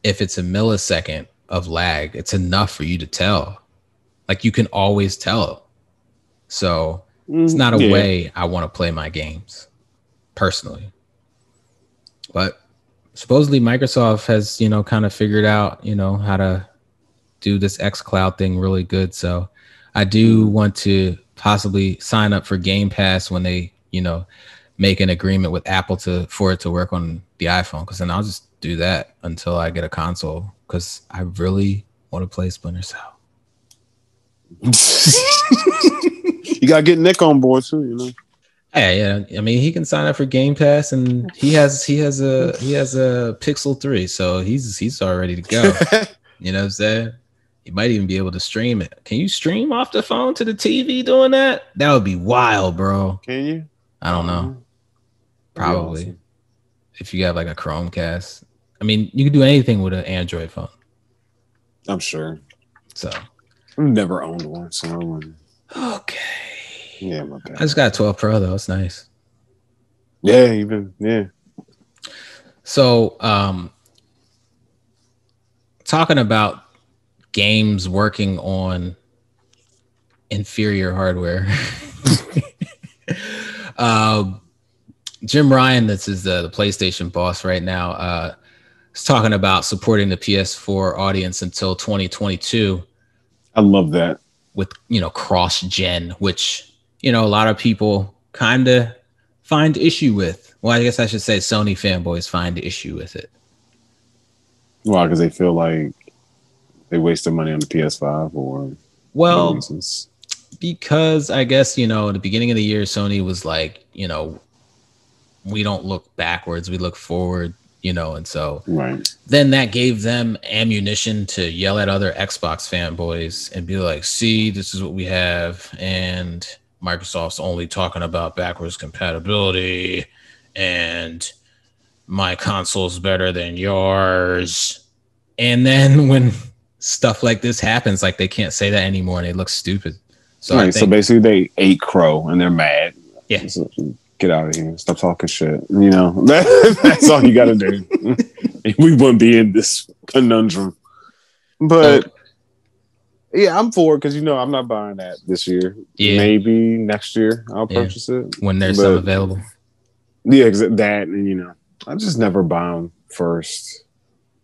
if it's a millisecond of lag. It's enough for you to tell. Like you can always tell. So it's mm, not a yeah. way I want to play my games personally. But supposedly Microsoft has, you know, kind of figured out, you know, how to do this X Cloud thing really good. So I do mm. want to possibly sign up for Game Pass when they, you know, make an agreement with Apple to for it to work on the iPhone. Because then I'll just do that until I get a console. Because I really want to play Splinter Cell. you gotta get Nick on board too, you know. Yeah, yeah. I mean, he can sign up for Game Pass, and he has he has a he has a Pixel three, so he's he's all ready to go. you know what I'm saying? You might even be able to stream it. Can you stream off the phone to the TV doing that? That would be wild, bro. Can you? I don't know. Mm-hmm. Probably. Awesome. If you have like a Chromecast, I mean, you can do anything with an Android phone. I'm sure. So I've never owned one, so I wouldn't- okay. yeah, my bad. I just got a 12 Pro though. It's nice. Yeah, even yeah. So, um, talking about games working on inferior hardware, um, Jim Ryan, this is the, the PlayStation boss right now, uh, is talking about supporting the PS4 audience until 2022 I love that. with you know cross gen, which you know a lot of people kind of find issue with. Well, I guess I should say Sony fanboys find issue with it. Why? Because they feel like they wasted money on the PS5 or Well, because I guess you know, at the beginning of the year, Sony was like, you know, we don't look backwards, we look forward, you know, and so right. then that gave them ammunition to yell at other Xbox fanboys and be like, see, this is what we have, and Microsoft's only talking about backwards compatibility, and my console's better than yours. And then when stuff like this happens, like they can't say that anymore and they look stupid. So right. So basically, they ate crow and they're mad. Yeah. So, get out of here. Stop talking shit. You know, that's all you got to do. we wouldn't be in this conundrum. But yeah, I'm for it because you know I'm not buying that this year. Yeah. Maybe next year I'll Yeah. purchase it. when there's some but- available. Yeah, exa- that and you know, I just never buy them first.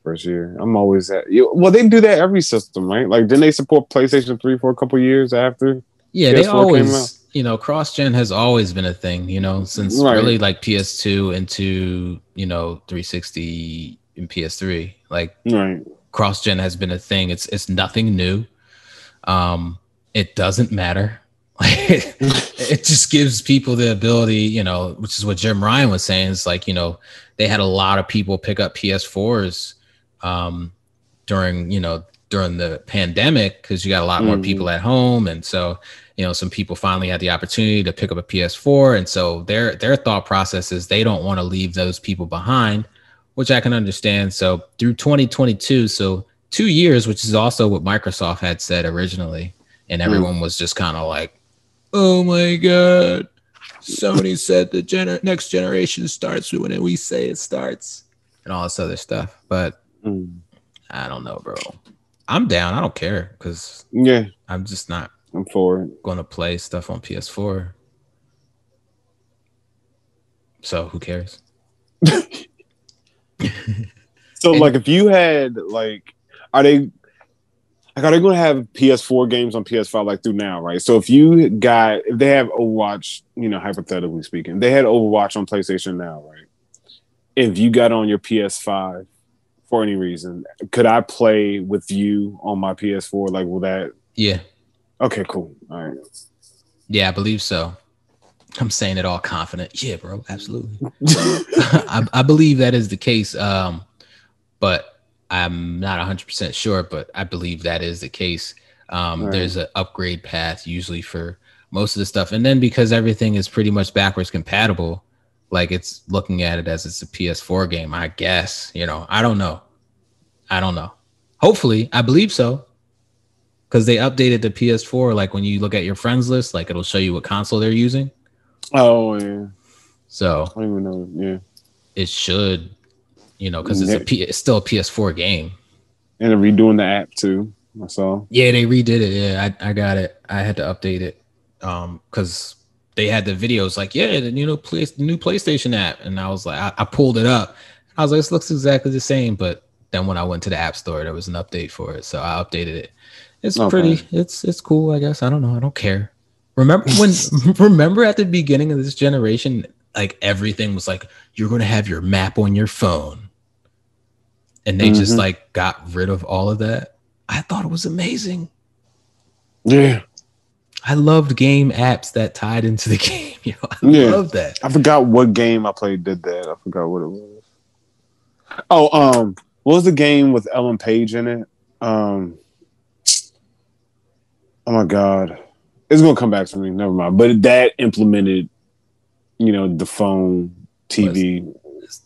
First year, I'm always at. You, well, they do that every system, right? Like, didn't they support PlayStation Three for a couple years after? Yeah, they PS4 came always, you know, cross gen has always been a thing, you know, since Right. really like PS2 into, you know, 360 and PS3. Like Right. cross gen has been a thing. It's it's nothing new. Um, it doesn't matter. it just gives people the ability, you know, which is what Jim Ryan was saying. It's like, you know, they had a lot of people pick up PS4s um, during, you know, during the pandemic because you got a lot more Mhm. people at home. And so, you know, some people finally had the opportunity to pick up a PS4. And so their their thought process is they don't want to leave those people behind, which I can understand. So through 2022, so two years, which is also what Microsoft had said originally, and everyone was just kind of like, "Oh my god, Sony said the gener- next generation starts when we say it starts," and all this other stuff. But Mm. I don't know, bro. I'm down. I don't care because Yeah, I'm just not I'm for it. going to play stuff on PS4. So who cares? So, And- like, if you had like, are they like are they going to have PS4 games on PS5 like through now, right? So, if you got if they have Overwatch, you know, hypothetically speaking, they had Overwatch on PlayStation now, right? If you got on your PS5 for any reason, could I play with you on my PS4? Like, will that? Yeah, Okay, cool. All right. yeah, I believe so. I'm saying it all confident. Yeah, bro, absolutely. I, I believe that is the case. Um, but I'm not 100% sure, but I believe that is the case. Um, Right. There's an upgrade path usually for most of the stuff. And then because everything is pretty much backwards compatible, like it's looking at it as it's a PS4 game, I guess. You know, I don't know. I don't know. Hopefully, I believe so. Because they updated the PS4. Like when you look at your friends list, like it'll show you what console they're using. oh yeah, So I don't even know. Yeah, it should, you know, because it's a Yeah. It's still a PS4 game. and they're redoing the app too. I saw. Yeah, they redid it. Yeah, I, I got it. I had to update it um because they had the videos like, yeah, the you know, play, the new PlayStation app, and I was like, I, I pulled it up. I was like, this looks exactly the same, but then when I went to the App Store, there was an update for it, so I updated it. It's Okay. pretty. It's it's cool, I guess. I don't know. I don't care. Remember when? remember at the beginning of this generation, like everything was like, you're going to have your map on your phone, and they just Mhm. like got rid of all of that. I thought it was amazing. Yeah, I loved game apps that tied into the game. You know, I Yeah. love that. I forgot what game I played did that. I forgot what it was. Oh, um, what was the game with Ellen Page in it? Um, oh my god, it's gonna come back to me. Never mind. But that implemented, you know, the phone, TV,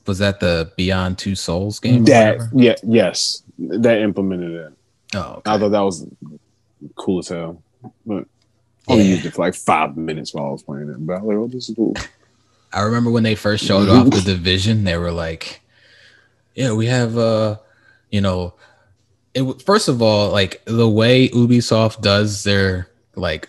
Was that the Beyond Two Souls game? That yeah, yes, that implemented it. Oh, I thought that was cool as hell. But I only Yeah. used it for like five minutes while I was playing it. But I was like, oh, this is cool. I remember when they first showed off the division, they were like, "Yeah, we have uh, you know, it first of all, like the way Ubisoft does their like,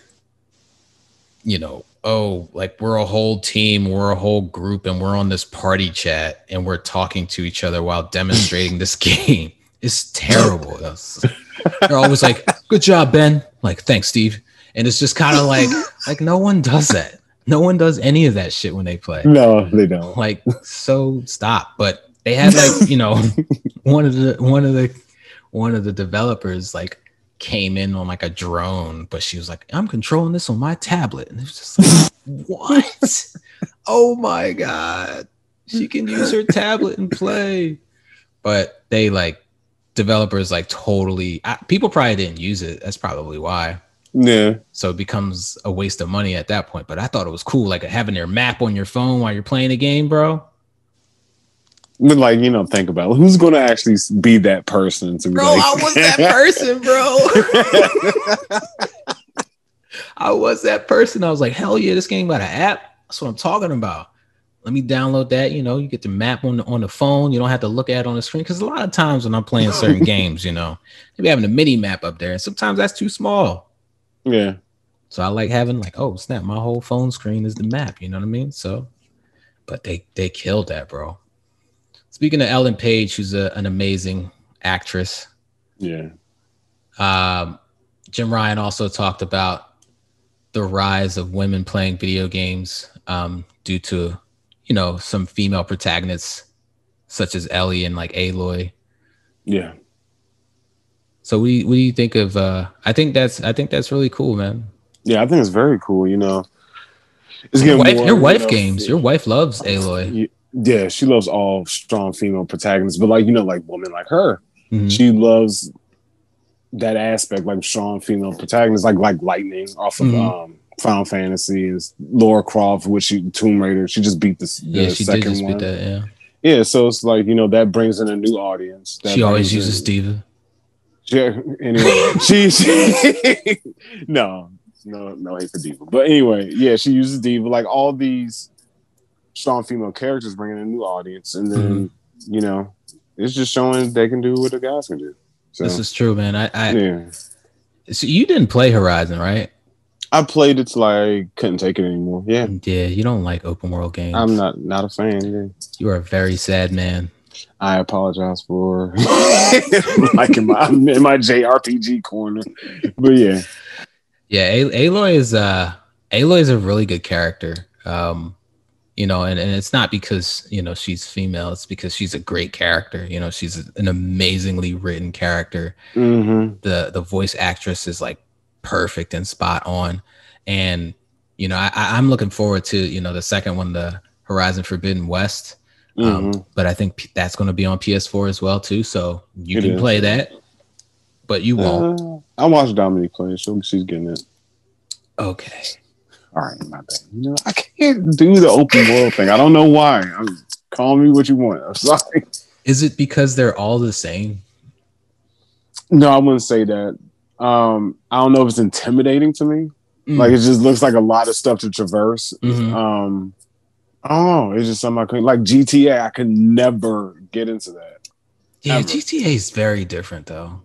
you know, oh, like we're a whole team, we're a whole group, and we're on this party chat and we're talking to each other while demonstrating this game. It's terrible. They're always like, "Good job, Ben." Like, thanks, Steve. And it's just kind of like, like no one does that. No one does any of that shit when they play No, they don't. like so stop but they had like you know one of the one of the one of the developers like came in on like a drone but she was like i'm controlling this on my tablet and it was just like what oh my god she can use her tablet and play but they like developers like totally I, people probably didn't use it that's probably why Yeah. so it becomes a waste of money at that point. But I thought it was cool, like having their map on your phone while you're playing a game, bro. But like, you know, think about it. who's gonna actually be that person to be Bro, like I was that person, bro. I was that person. I was like, hell yeah, this game got an app. That's what I'm talking about. Let me download that. You know, you get the map on the on the phone. You don't have to look at it on the screen. Because a lot of times when I'm playing certain games, you know, they be having a mini map up there, and sometimes that's too small. yeah. So I like having like, oh snap, my whole phone screen is the map. You know what I mean? So, but they they killed that, bro. Speaking of Ellen Page, who's a, an amazing actress, Yeah. um, Jim Ryan also talked about the rise of women playing video games um, due to, you know, some female protagonists such as Ellie and like Aloy. Yeah. So what do you, what do you think of? Uh, I think that's I think that's really cool, man. Yeah, I think it's very cool, you know. It's Your getting wife, more, your you know, games. Your wife loves Aloy. Yeah, she loves all strong female protagonists, but like you know, like women like her, Mhm. she loves that aspect, like strong female protagonists, like like Lightning off of Mhm. um Final Fantasy is Lara Croft, which she Tomb Raider. She just beat this the Yeah, she did second just one. beat that. Yeah, Yeah, so it's like you know that brings in a new audience. That she always uses in- D.Va. Yeah, anyway, she, she no, no, no hate for D.Va. But anyway, yeah, she uses D.Va. Like all these strong female characters bringing a new audience, and then Mm-hmm. you know, it's just showing they can do what the guys can do. So This is true, man. I, I yeah, so you didn't play Horizon, right? I played it till I couldn't take it anymore. Yeah, Yeah, you don't like open world games. I'm not not a fan. Yeah. You are a very sad man. I apologize for like in my I'm in my JRPG corner, but yeah, Yeah, A- Aloy is uh Aloy is a really good character. Um, you know, and, and it's not because you know she's female, it's because she's a great character. You know, she's an amazingly written character. hmm The the voice actress is like perfect and spot on. And you know, I, I'm looking forward to, you know, the second one, the Horizon Forbidden West. Um, hmm but I think that's going to be on PS4 as well too. So you It can is. play that, but you won't. Uh, I watched Dominique play. So she's getting it. okay. All right, my bad. You know, I can't do the open world thing. I don't know why. I'm, call me what you want. I'm sorry. Is it because they're all the same? No, I wouldn't say that. Um, I don't know if it's intimidating to me. Mm. Like it just looks like a lot of stuff to traverse. Mhm. Um, I. It's just something I couldn't like GTA. I could never get into that. yeah, ever. GTA is very different though.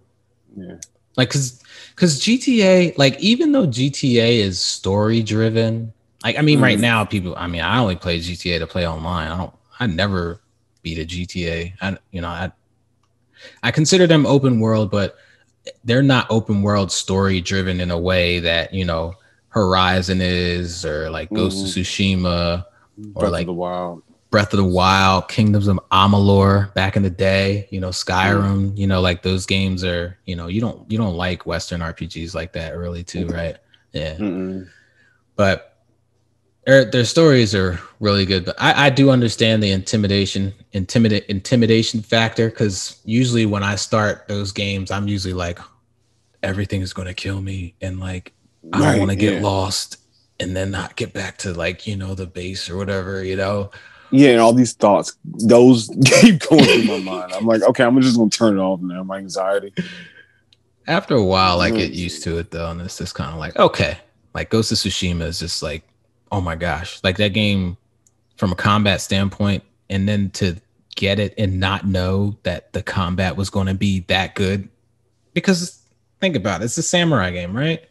Yeah. Like, cause, cause GTA, like, even though GTA is story driven, like, I mean, right Mhm. now, people, I mean, I only play GTA to play online. I don't, I never beat a GTA. I, you know, I, I consider them open world, but they're not open world story driven in a way that you know Horizon is, or like Ghost of Tsushima, Breath like- of the Wild. Breath of the Wild, Kingdoms of Amalur back in the day, you know, mm. Skyrim, you know, like those games are, you know, you don't you don't like Western RPGs like that really too, right? Yeah. Mm-mm. But their their stories are really good. But I, I do understand the intimidation, intimidate intimidation factor, because usually when I start those games, I'm usually like, everything is gonna kill me and like I don't want to get yeah. lost and then not get back to like, you know, the base or whatever, you know. Yeah, and all these thoughts, those keep going through my mind. I'm like, okay, I'm just gonna turn it off now. My anxiety. After a while, I Mm. get used to it though, and it's just kind of like okay. Like Ghost of Tsushima is just like, oh my gosh, like that game from a combat standpoint, and then to get it and not know that the combat was going to be that good, because think about it, it's a samurai game, right?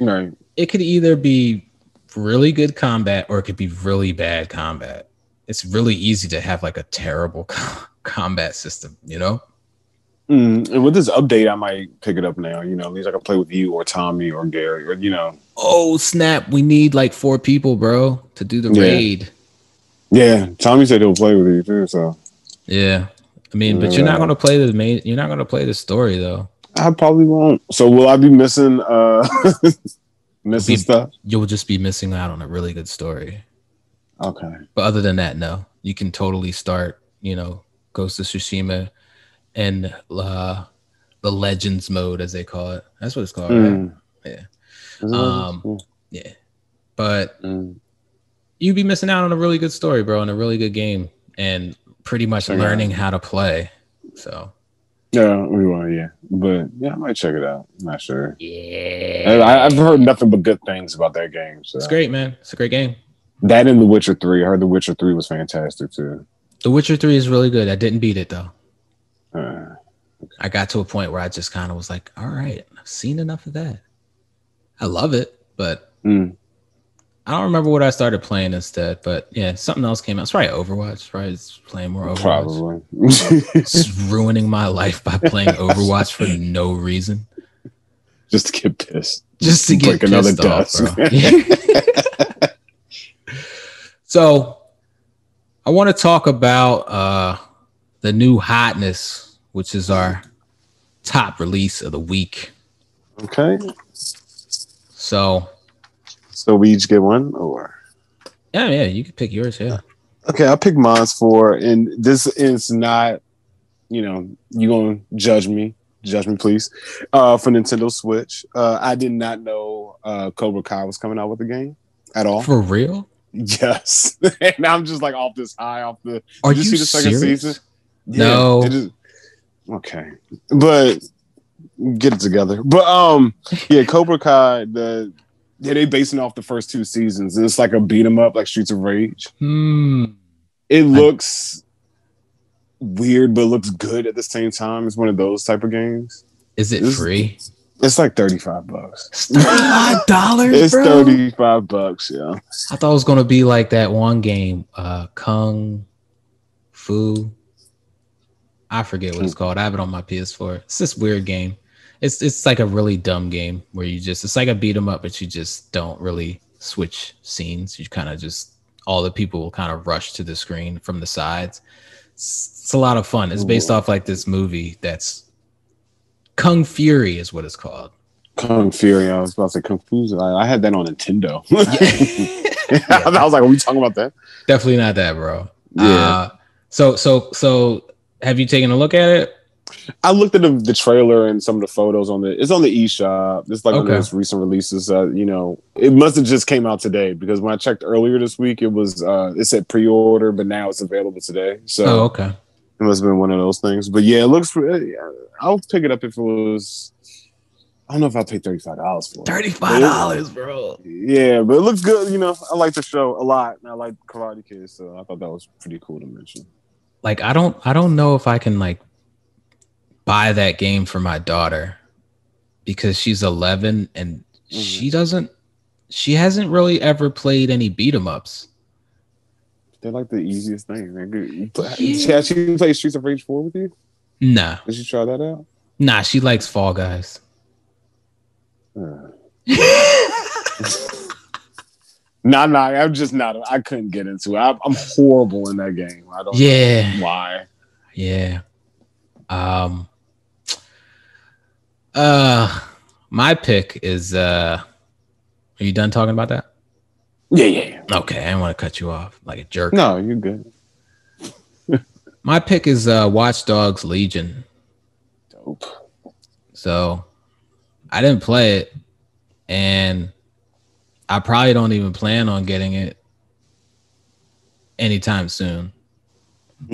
Right. It could either be really good combat or it could be really bad combat. It's really easy to have like a terrible combat system, you know? Mm, and with this update, I might pick it up now. You know, at least I can play with you or Tommy or Gary or you know. Oh snap! We need like four people, bro, to do the Yeah. raid. Yeah, Tommy said he'll play with you too. So Yeah, I mean, but you're not gonna play the main. You're not gonna play the story though. I probably won't. So will I be missing uh missing Be- stuff? You'll just be missing out on a really good story. Okay. But other than that, no, you can totally start. You know, Ghost of Tsushima and uh, the Legends mode, as they call it. That's what it's called. Right? Mm. Yeah. Is it- Um, Yeah, but Mm. you'd be missing out on a really good story, bro, and a really good game, and pretty much Check learning how to play. So Yeah, we will. Yeah, but yeah, I might check it out. I'm not sure. yeah, I, I've heard nothing but good things about that game. So it's great, man. It's a great game. That and The Witcher Three. I heard The Witcher Three was fantastic too. The Witcher 3 is really good. I didn't beat it though. Uh, I got to a point where I just kind of was like, all right, I've seen enough of that. I love it, but mm. I don't remember what I started playing instead. But yeah, something else came out. It's probably Overwatch, right? It's playing more Overwatch. Probably. Just ruining my life by playing Overwatch for no reason. Just to get pissed. Just to get Break another off, dust. so I want to talk about uh the new hotness, which is our top release of the week. Okay. So So we each get one, or yeah, yeah, you can pick yours. Yeah. okay, I'll pick mine for, and this is not, you know, you gonna judge me, judge me, please. Uh, for Nintendo Switch, uh, I did not know uh, Cobra Kai was coming out with the game at all. For real? Yes, and I'm just like off this high, off the. Are Did you, you see the second serious? season? No. it is- okay, but get it together. But um, yeah, Cobra Kai. The yeah, they basing off the first two seasons. It's like a beat 'em up, like Streets of Rage. Hmm. It looks weird, but looks good at the same time. It's one of those type of games. Is it This- free? It's like thirty five bucks. Thirty-five dollars, It's thirty five bucks. Yeah. I thought it was gonna be like that one game, uh, Kung Fu. I forget what it's called. I have it on my PS4. It's this weird game. It's it's like a really dumb game where you just it's like a beat 'em up, but you just don't really switch scenes. You kind of just all the people will kind of rush to the screen from the sides. It's, it's a lot of fun. It's based Ooh. off like this movie that's Kung Fury is what it's called. Kung Fury. I was about to say Kung Fu. I, I had that on Nintendo. Yeah. I was like, "Are we talking about that?" Definitely not that, bro. Yeah. Uh, so so so have you taken a look at it? I looked at the, the trailer and some of the photos on the. It's on the eShop. It's like one of those recent releases. Uh, you know, it must have just came out today because when I checked earlier this week, it was uh, it said pre-order, but now it's available today. So Oh, okay. It must have been one of those things. But yeah, it looks. I'll pick it up if it was. I don't know if I'll pay thirty five dollars for it. Thirty-five dollars, bro. Yeah, but it looks good. You know, I like the show a lot, and I like Karate Kid, so I thought that was pretty cool to mention. Like I don't I don't know if I can like buy that game for my daughter because she's 11 and Mm-hmm. she doesn't she hasn't really ever played any beat 'em ups. They're like the easiest thing. They're good. Yeah. She actually played Streets of Rage four with you. Nah. Did you try that out? Nah, she likes Fall Guys. Uh, Nah, nah, I'm just not. I couldn't get into it. I, I'm horrible in that game. I don't Yeah. know why. Yeah. Um uh my pick is uh are you done talking about that? Yeah, yeah. yeah. Okay, I didn't want to cut you off like a jerk. No, you're good. My pick is uh Watch Dogs Legion. Dope. So I didn't play it and I probably don't even plan on getting it anytime soon.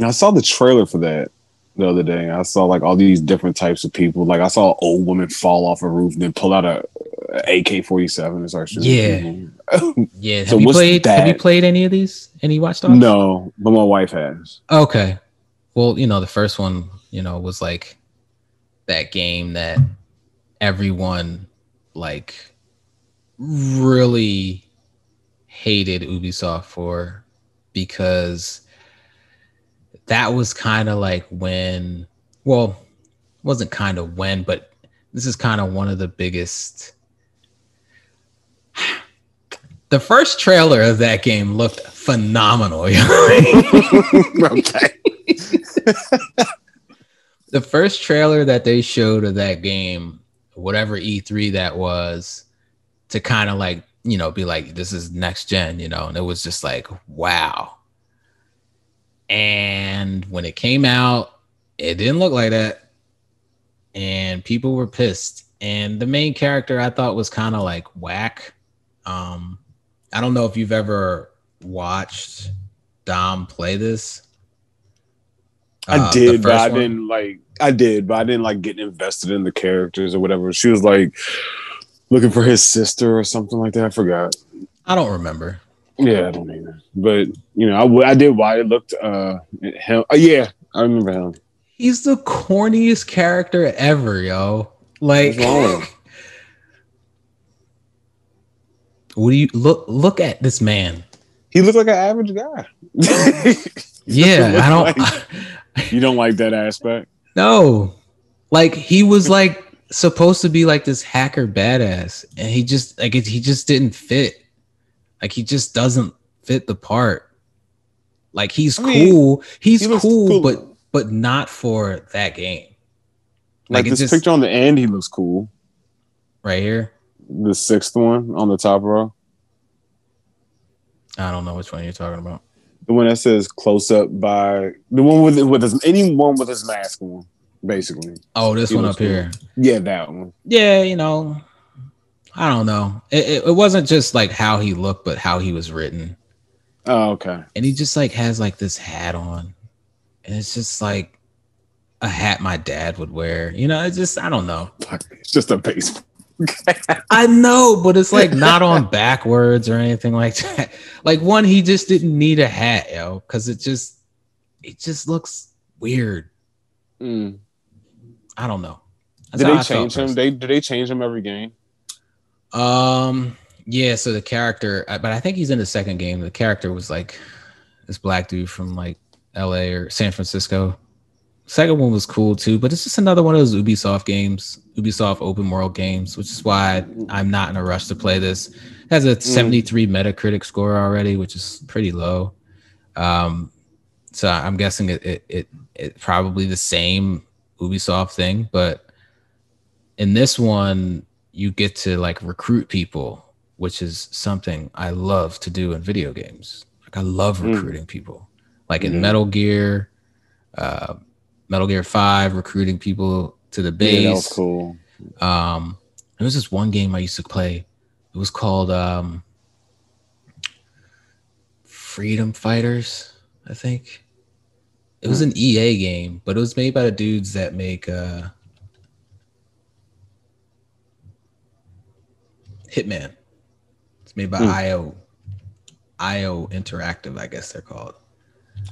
I saw the trailer for that the other day. I saw like all these different types of people. Like I saw an old woman fall off a roof and then pull out a, AK forty seven and start shooting. Yeah, yeah. So Have you played? Have you played any of these? Any Watch Dogs? no, but my wife has. Okay. Well, you know, the first one, you know, was like that game that everyone like really hated Ubisoft for because that was kind of like when well, wasn't kind of when, but this is kind of one of the biggest the first trailer of that game looked phenomenal. okay. the first trailer that they showed of that game, whatever E3 that was, to kind of like, you know, be like, this is next gen, you know, and it was just like, wow. And when it came out, it didn't look like that. And people were pissed. And the main character I thought was kind of like whack. Um, I don't know if you've ever watched Dom play this. I Uh, the did, but I one. didn't like. I did, but I didn't like getting invested in the characters or whatever. She was like looking for his sister or something like that. I forgot. I don't remember. Yeah, I don't either. But you know, I, w- I did. Why it looked uh him? Oh yeah, I remember him. He's the corniest character ever, yo. Like, What's wrong with him? What do you look look at this man? He looks like an average guy. Yeah, I don't like- you don't like that aspect. no. Like he was like supposed to be like this hacker badass, and he just like it, he just didn't fit. Like he just doesn't fit the part. Like he's I mean, cool, he's he cool, cool. but but not for that game. Like, Like, this just picture on the end, he looks cool. right here. The sixth one on the top row, I don't know which one you're talking about. the one that says "close up" by the one with with his anyone with his mask on, basically. Oh, this He one up here. Yeah, that one. yeah, you know, I don't know. It, it, it wasn't just like how he looked, but how he was written. Oh, okay. And he just like has like this hat on, and it's just like a hat my dad would wear. You know, it's just I don't know. It's just a baseball. I know, but it's like not on backwards or anything like that. Like one, he just didn't need a hat, yo, because it just it just looks weird. Mm. I don't know. That's Did they I change him? They did they change him every game? Um, yeah. So the character, uh, but I think he's in the second game. The character was like this black dude from like L.A. or San Francisco. Second one was cool too, but it's just another one of those Ubisoft games, Ubisoft open world games, which is why I'm not in a rush to play this. It has a 73 Metacritic score already, which is pretty low. Um, so I'm guessing it it it, it probably the same Ubisoft thing, but in this one you get to like recruit people, which is something I love to do in video games. Like I love Mm. recruiting people. Like in Mhm. Metal Gear, uh, Metal Gear Five, recruiting people to the base. Yeah, that was cool. Um, there was this one game I used to play. It was called um, Freedom Fighters, I think. It was an EA game, but it was made by the dudes that make uh, Hitman. It's made by Hmm. IO, IO Interactive, I guess they're called.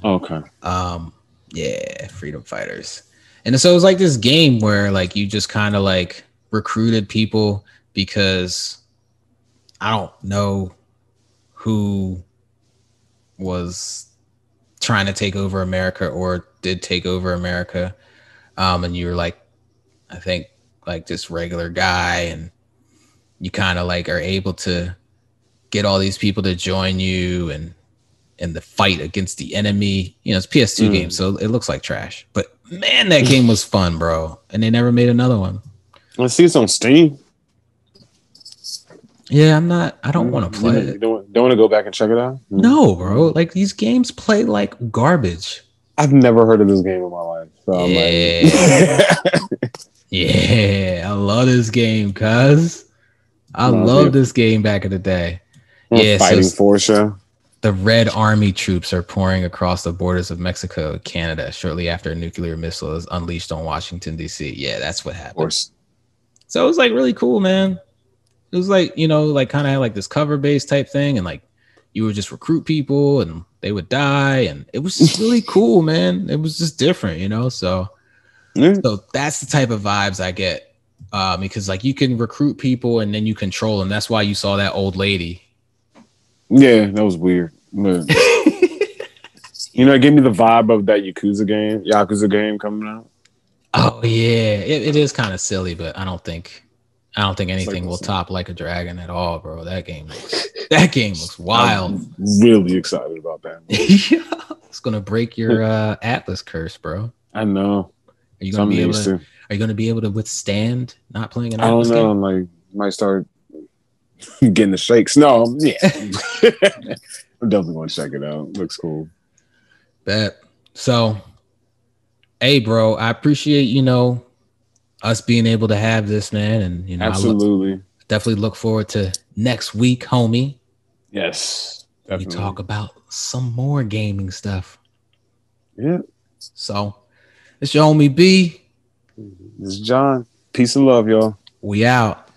Okay. Um, yeah, Freedom Fighters. And so it was like this game where like you just kind of like recruited people because I don't know who was trying to take over America or did take over America. Um, and you were like, I think like this regular guy, and you kind of like are able to get all these people to join you and in the fight against the enemy. You know, it's PS2 Mm. game, so it looks like trash. But man, that game was fun, bro. And they never made another one. I see it's on Steam. Yeah, I'm not. I don't want to play You it. Don't, don't want to go back and check it out? No, bro. Like these games play like garbage. I've never heard of this game in my life. So I'm like, Yeah, I love this game, cuz I No, love this game back in the day. I'm Yeah, so- fighting for sure. The Red Army troops are pouring across the borders of Mexico and Canada shortly after a nuclear missile is unleashed on Washington, D.C. Yeah, that's what happened. Of course. So it was like really cool, man. It was like, you know, like kind of like this cover based type thing. And like you would just recruit people and they would die. And it was just really cool, man. It was just different, you know? So, Yeah. so that's the type of vibes I get. Uh, because like you can recruit people and then you control them. That's why you saw that old lady. Yeah, that was weird. But, you know, it gave me the vibe of that Yakuza game, Yakuza game coming out. Oh yeah, it, it is kind of silly, but I don't think I don't think It's like anything will top like a dragon at all, bro. That game, looks, that game looks wild. I'm really excited about that. yeah, it's gonna break your uh, Atlus curse, bro. I know. Are you gonna I'm be able to? to. Are you gonna be able to withstand not playing an Atlus? I don't Atlus know. game? Like, might start getting the shakes. No, yeah. I'm definitely going to check it out. Looks cool. Bet. So, hey, bro, I appreciate you know us being able to have this, man, and you know, I look, Absolutely. definitely look forward to next week, homie. Yes. We talk about some more gaming stuff. Yeah. So, it's your homie B. This is John. Peace and love, y'all. We out.